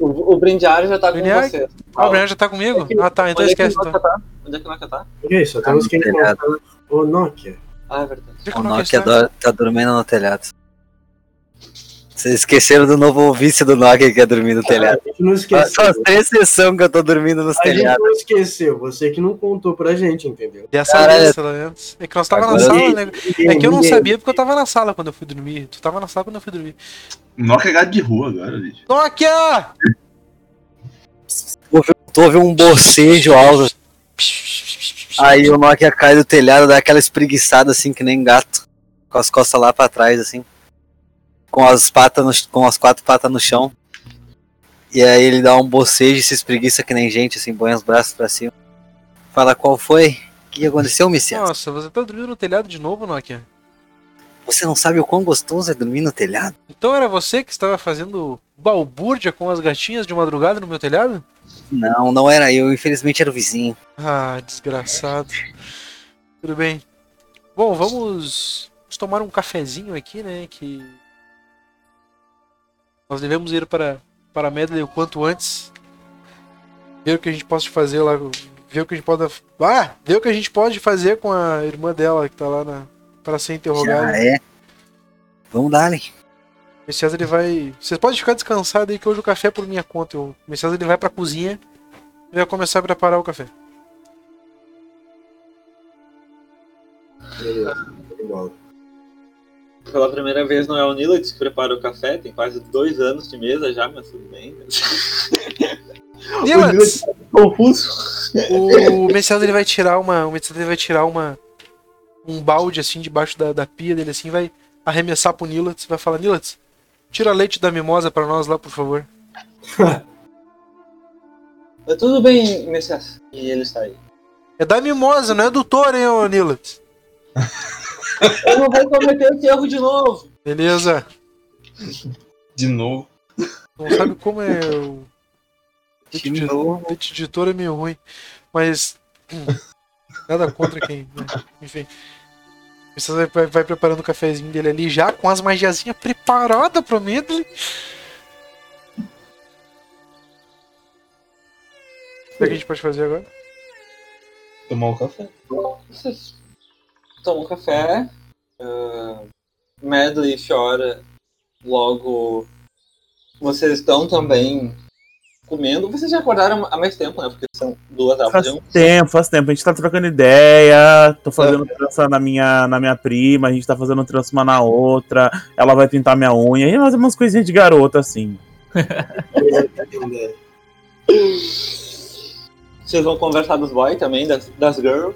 O, o Brindiário já tá com Brindiário? você. Ah, o Breniark já tá comigo? Ah, tá, então é que esquece. o Então. Nokia tá? Onde é que o Nokia tá? O que é isso? Temos que encontrar telhado. o Nokia. Ah, é verdade. É O o Nokia do- tá dormindo no telhado. Vocês esqueceram do novo vício do Nokia que é dormir no telhado. A gente não Só esqueceu. só tem exceção que eu tô dormindo nos A gente telhados. não esqueceu. Você que não contou pra gente, entendeu? Dessa vez, pelo menos. É que nós tava na sala, né? É que eu não sabia porque eu tava na sala quando eu fui dormir. Tu tava na sala quando eu fui dormir. Nokia é gato de rua agora, bicho. Nokia! Tu ouve um bocejo alto. Aí o Nokia cai do telhado, dá aquela espreguiçada assim que nem gato. Com as costas lá pra trás, assim. Com as patas no- com as quatro patas no chão. E aí ele dá um bocejo e se espreguiça que nem gente, assim, põe os braços pra cima. Fala qual foi? O que aconteceu, Messias? Nossa, você tá dormindo no telhado de novo, Nokia? Você não sabe o quão gostoso é dormir no telhado? Então era você que estava fazendo balbúrdia com as gatinhas de madrugada no meu telhado? Não, não era eu, infelizmente era o vizinho. Ah, desgraçado. Tudo bem. Bom, vamos, vamos tomar um cafezinho aqui, né? Que nós devemos ir para para Medley o quanto antes. Ver o que a gente pode fazer lá, ver o que a gente pode, ah, ver o que a gente pode fazer com a irmã dela que tá lá na para ser interrogada. Já é. Vamos dar, ali. O Messias ele vai. Vocês podem ficar descansados aí que hoje o café é por minha conta. O Messias ele vai pra cozinha e vai começar a preparar o café. Pela primeira vez não é o Nilox que prepara o café, tem quase dois anos de mesa já, mas tudo bem. [laughs] Nilatz, Confuso. o Messias ele vai tirar uma. O Messias ele vai tirar uma. Um balde assim debaixo da, da pia dele assim, vai arremessar pro Nilatz vai falar, Nilatz, tira leite da mimosa pra nós lá, por favor. Mas [laughs] tudo bem, Messias. E ele está aí. É da mimosa, não é do touro, hein, ô Nilatz? [laughs] Eu não vou cometer esse erro de novo. Beleza. De novo. Não sabe como é o. [laughs] Leite De de touro é meio ruim. Mas. hum, nada contra quem. né? Enfim. Você vai, vai- vai preparando o cafezinho dele ali já com as magiazinhas preparadas pro Medley. O que a gente pode fazer agora? Tomar um café. Vocês tomam café. ah, Medley Fiora logo. Vocês estão também comendo. Vocês já acordaram há mais tempo, né? Porque são duas horas. Faz um- tempo, faz tempo. A gente tá trocando ideia, tô fazendo trança na minha, na minha prima, a gente tá fazendo trança uma na outra, ela vai pintar minha unha, e mais umas coisinhas de garota, assim. [laughs] Vocês vão conversar dos boys também, das, das girls.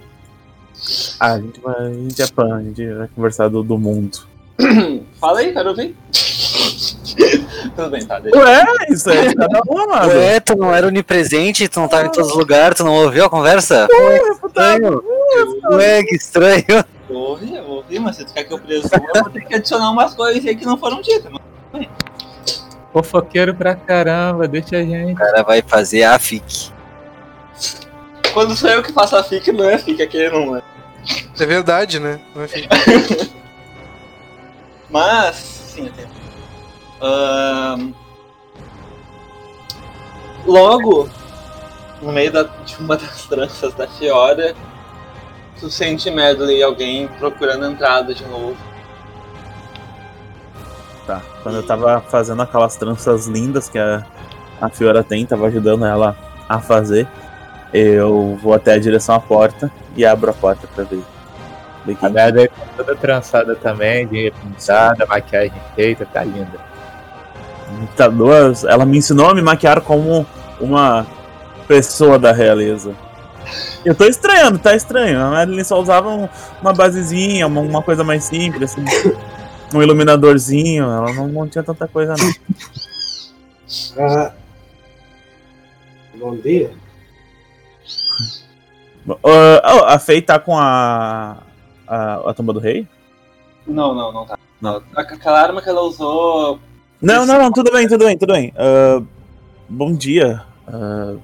Ah, a gente vai, a gente é a gente vai conversar do, do mundo. [coughs] Fala aí, quero ouvir. [laughs] Tudo bem, tá? Deixa. Ué, isso é de cada uma, mano. Ué, tu não era onipresente, tu não tava em todos os lugares, tu não ouviu a conversa? Estranho. Ué, que estranho. Eu ouvi, eu ouvi, mas se tu quer que eu presuma, eu vou ter que adicionar umas coisas aí que não foram ditas. Mas... Fofoqueiro pra caramba, deixa a gente. O cara vai fazer a FIC. Quando sou eu que faço a FIC, não é FIC, aqui não é. É verdade, né? Enfim. [laughs] Mas, sim, eu tenho. Ahn, Logo, no meio da- de uma das [laughs] tranças da Fiora, tu sente Medley e alguém procurando a entrada de novo. Tá, quando eu tava fazendo aquelas tranças lindas que a, a Fiora tem, tava ajudando ela a fazer, eu vou até a direção à porta e abro a porta pra ver. A merda é toda trançada também, de pintada, maquiagem feita, tá linda. Duas, ela me ensinou a me maquiar como uma pessoa da realeza. Eu tô estranhando, tá estranho. A Madeline só usava um- uma basezinha, uma, uma coisa mais simples, assim. Um iluminadorzinho, ela não, não tinha tanta coisa não. Ah, bom dia. Uh, oh, a Fei tá com a, a. a tumba do rei? Não, não, não tá. Não. Aquela arma que ela usou. Não, não, não, tudo bem, tudo bem, tudo bem. Uh, bom dia. Uh,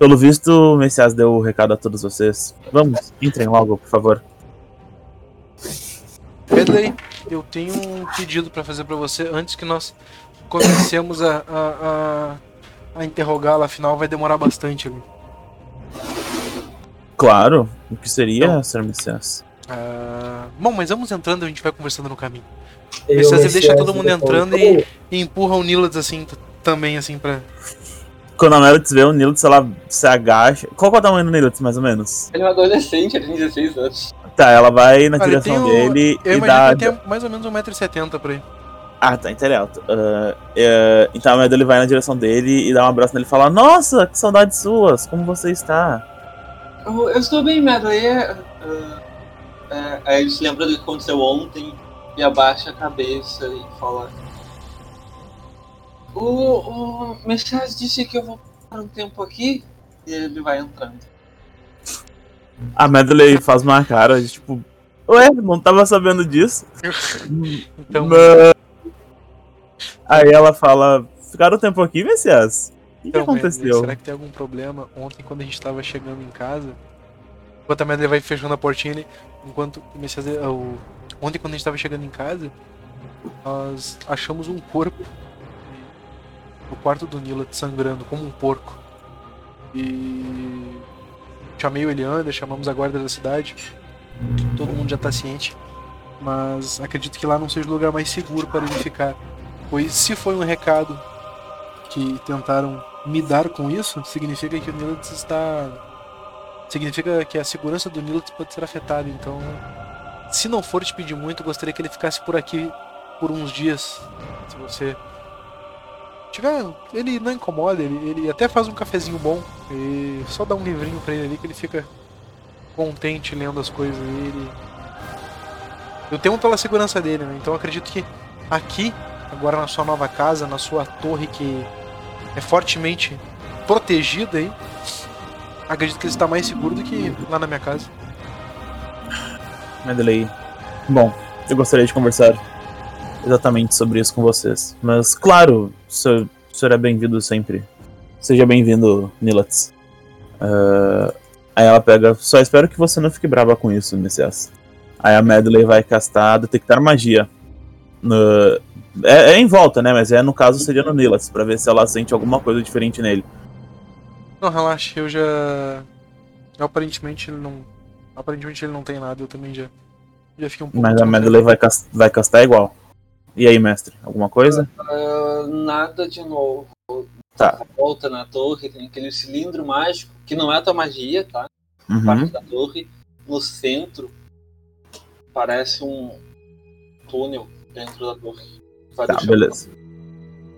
pelo visto, o Messias deu o recado a todos vocês. Vamos, entrem logo, por favor. Pedley, eu tenho um pedido pra fazer pra você antes que nós comecemos a, a, a, a interrogá-la, afinal vai demorar bastante ali. Claro, o que seria, Então. Sr. Messias? Ah, bom, mas vamos entrando, a gente vai conversando no caminho. E Messias, ele deixa todo mundo entrando falou, E empurra o Nilads assim, também assim pra. Quando a Melody vê o Nilutz, ela se agacha. Qual que é o tamanho do Nilutz, mais ou menos? Ele é um adolescente, ele tem 16 anos. Tá, ela vai na Olha, direção dele Eu e imagino dá. que ele tem mais ou menos 1,70m por aí. Ah, tá, então ele é alto. Ah, é, então a Melody vai na direção dele e dá um abraço nele e fala: Nossa, que saudades suas, como você está? Eu, eu estou bem. É, é, é, aí ele se lembra do que aconteceu ontem e abaixa a cabeça e fala. O, o Messias disse que eu vou parar um tempo aqui e ele vai entrando. A Medley faz uma cara de tipo: Ué, não tava sabendo disso. [laughs] Então, Mas- Aí ela fala: Ficaram um tempo aqui, Messias? O que, que então Medley, aconteceu? será que tem algum problema? Ontem, quando a gente tava chegando em casa, enquanto a Medley vai fechando a portinha ali, enquanto o Messias. o- Ontem, quando a gente tava chegando em casa, nós achamos um corpo no quarto do Nila sangrando como um porco. E chamei o Eliander, chamamos a guarda da cidade. Todo mundo já tá ciente. Mas acredito que lá não seja o lugar mais seguro para ele ficar. Pois se foi um recado que tentaram me dar com isso, significa que o Nilitz está. Significa que a segurança do Nilitz pode ser afetada. Então, se não for te pedir muito, gostaria que ele ficasse por aqui por uns dias. Se você tiver. Ele não incomoda, ele, ele até faz um cafezinho bom. E só dá um livrinho pra ele ali que ele fica contente lendo as coisas. E ele. Eu temo pela segurança dele, né? Então acredito que aqui, agora na sua nova casa, na sua torre que é fortemente protegida aí, acredito que ele está mais seguro do que lá na minha casa. Medley. Bom, eu gostaria de conversar exatamente sobre isso com vocês. Mas, claro, o senhor, é bem-vindo sempre. Seja bem-vindo, Nilats. Ah, aí ela pega. Só espero que você não fique brava com isso, Messias. Aí a Medley vai castar detectar magia. No- é, é em volta, né? Mas é no caso seria no Nilats, pra ver se ela sente alguma coisa diferente nele. Não, relaxa, eu já. Aparentemente ele não. Aparentemente ele não tem nada, eu também já. Já fiquei um pouco. Mas a. Medley vai, cas- vai castar igual. E aí, mestre? Alguma coisa? Ah, nada de novo. Tá. Volta na torre, tem aquele cilindro mágico, que não é a tua magia, tá? Uhum. parte da torre. No centro, parece um túnel dentro da torre. Vai Tá, beleza.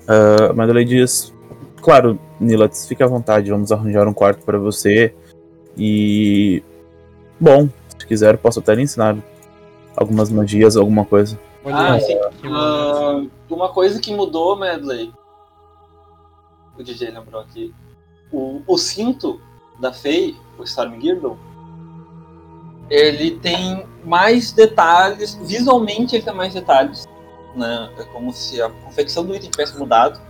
Uh, Madeleine diz: Claro, Nilatz, fique à vontade, vamos arranjar um quarto para você. E. Bom, se quiser, eu posso até lhe ensinar algumas magias, alguma coisa. Ah, aí, sim. Ah, uma coisa que mudou, Medley. O DJ lembrou aqui. O, o cinto da Faye, o Storm Girdle, ele tem mais detalhes. Visualmente ele tem mais detalhes. Né? É como se a confecção do item tivesse mudado.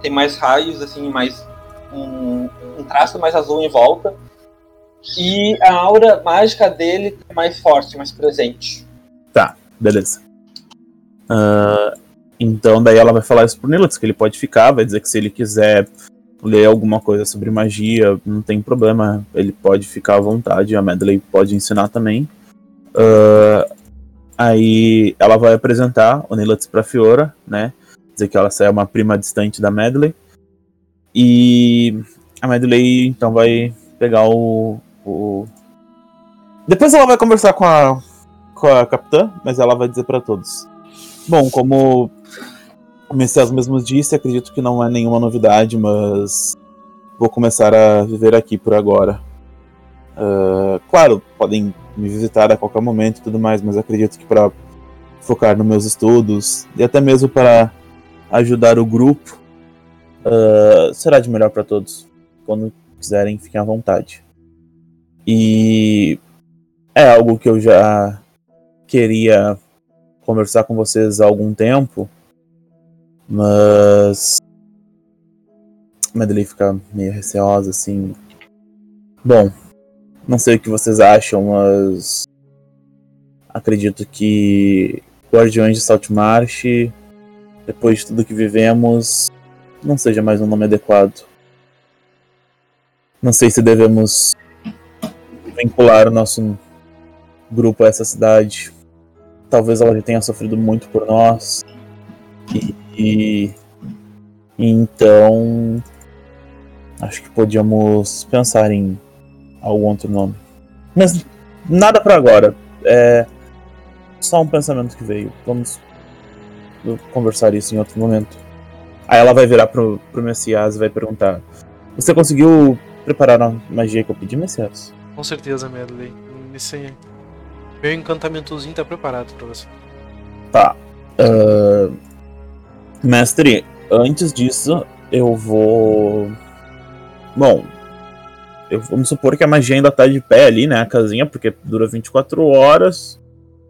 Tem mais raios, assim, mais. Um, um traço mais azul em volta. E a aura mágica dele é mais forte, mais presente. Beleza. Uh, então, daí ela vai falar isso pro Nilatz, que ele pode ficar, vai dizer que se ele quiser ler alguma coisa sobre magia, não tem problema, ele pode ficar à vontade, a Medley pode ensinar também. Uh, aí ela vai apresentar o Nilatz pra Fiora, né? Dizer que ela é uma prima distante da Medley. E a Medley então vai pegar o, o. Depois ela vai conversar com a, com a capitã, mas ela vai dizer pra todos. Bom, como o Messias mesmo disse, acredito que não é nenhuma novidade, mas vou começar a viver aqui por agora. Ah, claro, podem me visitar a qualquer momento e tudo mais, mas acredito que para focar nos meus estudos e até mesmo para ajudar o grupo, ah, será de melhor para todos. Quando quiserem, fiquem à vontade. E é algo que eu já queria conversar com vocês há algum tempo, mas Madeline fica meio receosa assim. Bom, não sei o que vocês acham, mas acredito que Guardiões de Saltmarsh, depois de tudo que vivemos, não seja mais um nome adequado. Não sei se devemos vincular o nosso grupo a essa cidade. Talvez ela já tenha sofrido muito por nós. E, e- então acho que podíamos pensar em algum outro nome. Mas nada pra agora. É só um pensamento que veio. Vamos conversar isso em outro momento. Aí ela vai virar pro, pro Messias e vai perguntar: Você conseguiu preparar a magia que eu pedi, Messias? Com certeza, Medley. Esse meu encantamentozinho tá preparado pra você. Tá. Ah, mestre, antes disso, eu vou. Bom, eu, vamos supor que a magia ainda tá de pé ali, né? A casinha, porque dura 24 horas.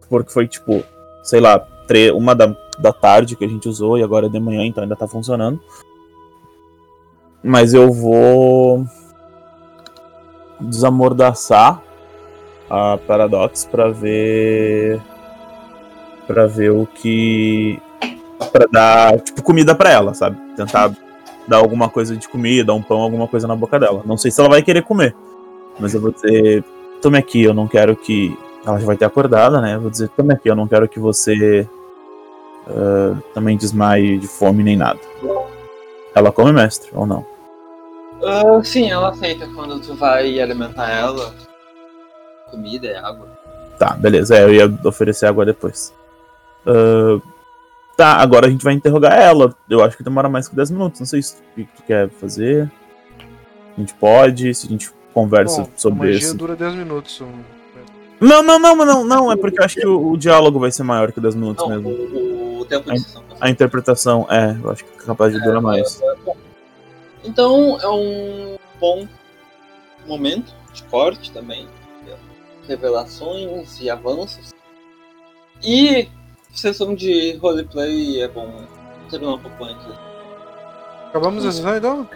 Porque foi tipo, sei lá, tre- uma da, da tarde que a gente usou e agora é de manhã, então ainda tá funcionando. Mas eu vou desamordaçar a Paradox pra ver Pra ver o que Pra dar tipo comida pra ela, sabe? Tentar dar alguma coisa de comida, um pão, alguma coisa na boca dela. Não sei se ela vai querer comer, mas eu vou dizer, tome aqui, eu não quero que ela já vai ter acordada, né? Eu vou dizer, tome aqui, eu não quero que você ah, também desmaie de fome nem nada. Ela come mestre ou não? Ah, sim, ela aceita quando tu vai alimentar ela. Comida e água. Tá, beleza. É, eu ia oferecer água depois. Ah, tá, agora a gente vai interrogar ela. Eu acho que demora mais que 10 minutos. Não sei se o que tu quer fazer. A gente pode, se a gente conversa Bom, a sobre magia isso. dura 10 minutos. Não, não, não, não, não. É porque eu acho que o, o diálogo vai ser maior que 10 minutos Não, mesmo. o, o tempo de sessão. A interpretação, é, eu acho que é capaz de durar mais. Então é um bom momento de corte também. Revelações e avanços. E sessão de roleplay é bom terminar um pouco antes. Acabamos a sessão então?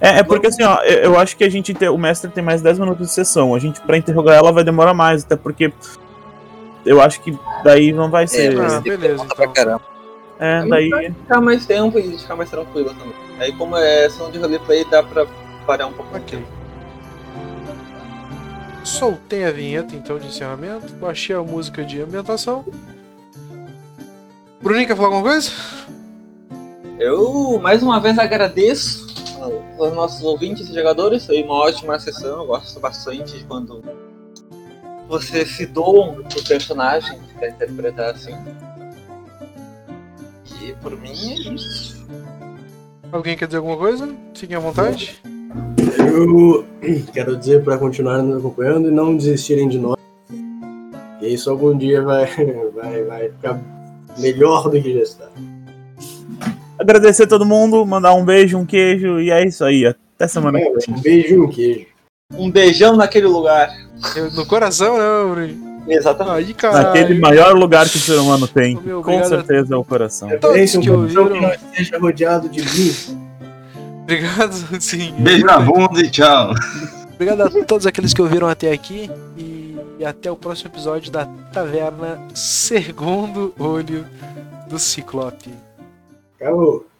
É, é porque assim, ó, eu, eu acho que a gente tem, o mestre tem mais 10 minutos de sessão. A gente, pra interrogar ela, vai demorar mais, até porque eu acho que daí não vai ser. Ah, beleza, Pra então. caramba. É, daí. Ficar mais tempo e ficar mais tranquila também. Aí como é sessão de roleplay dá pra parar um pouco. Ok. Soltei a vinheta então de encerramento, baixei a música de ambientação. Bruninho quer falar alguma coisa? Eu mais uma vez agradeço aos nossos ouvintes e jogadores. Foi uma ótima sessão. Eu gosto bastante de quando vocês se doam pro personagem pra interpretar assim. E por mim é isso. Alguém quer dizer alguma coisa? Fiquem à vontade. Eu quero dizer para continuarem nos acompanhando e não desistirem de nós. E isso algum dia vai, [laughs] vai, vai ficar melhor do que já está. Agradecer a todo mundo, mandar um beijo, um queijo, e é isso aí. Até semana que É, vem. um beijo e um queijo. Um beijão naquele lugar. No coração, né, Bruninho? Exatamente. Aí, caralho. Naquele maior lugar que o ser humano tem. Meu, Com certeza é o coração. Todos Esse que ouviram. que não esteja rodeado de vinho. Obrigado, [laughs] sim. Beijo na bunda e tchau. Obrigado a todos aqueles que ouviram até aqui e, e até o próximo episódio da Taverna Segundo Olho do Ciclope. Acabou.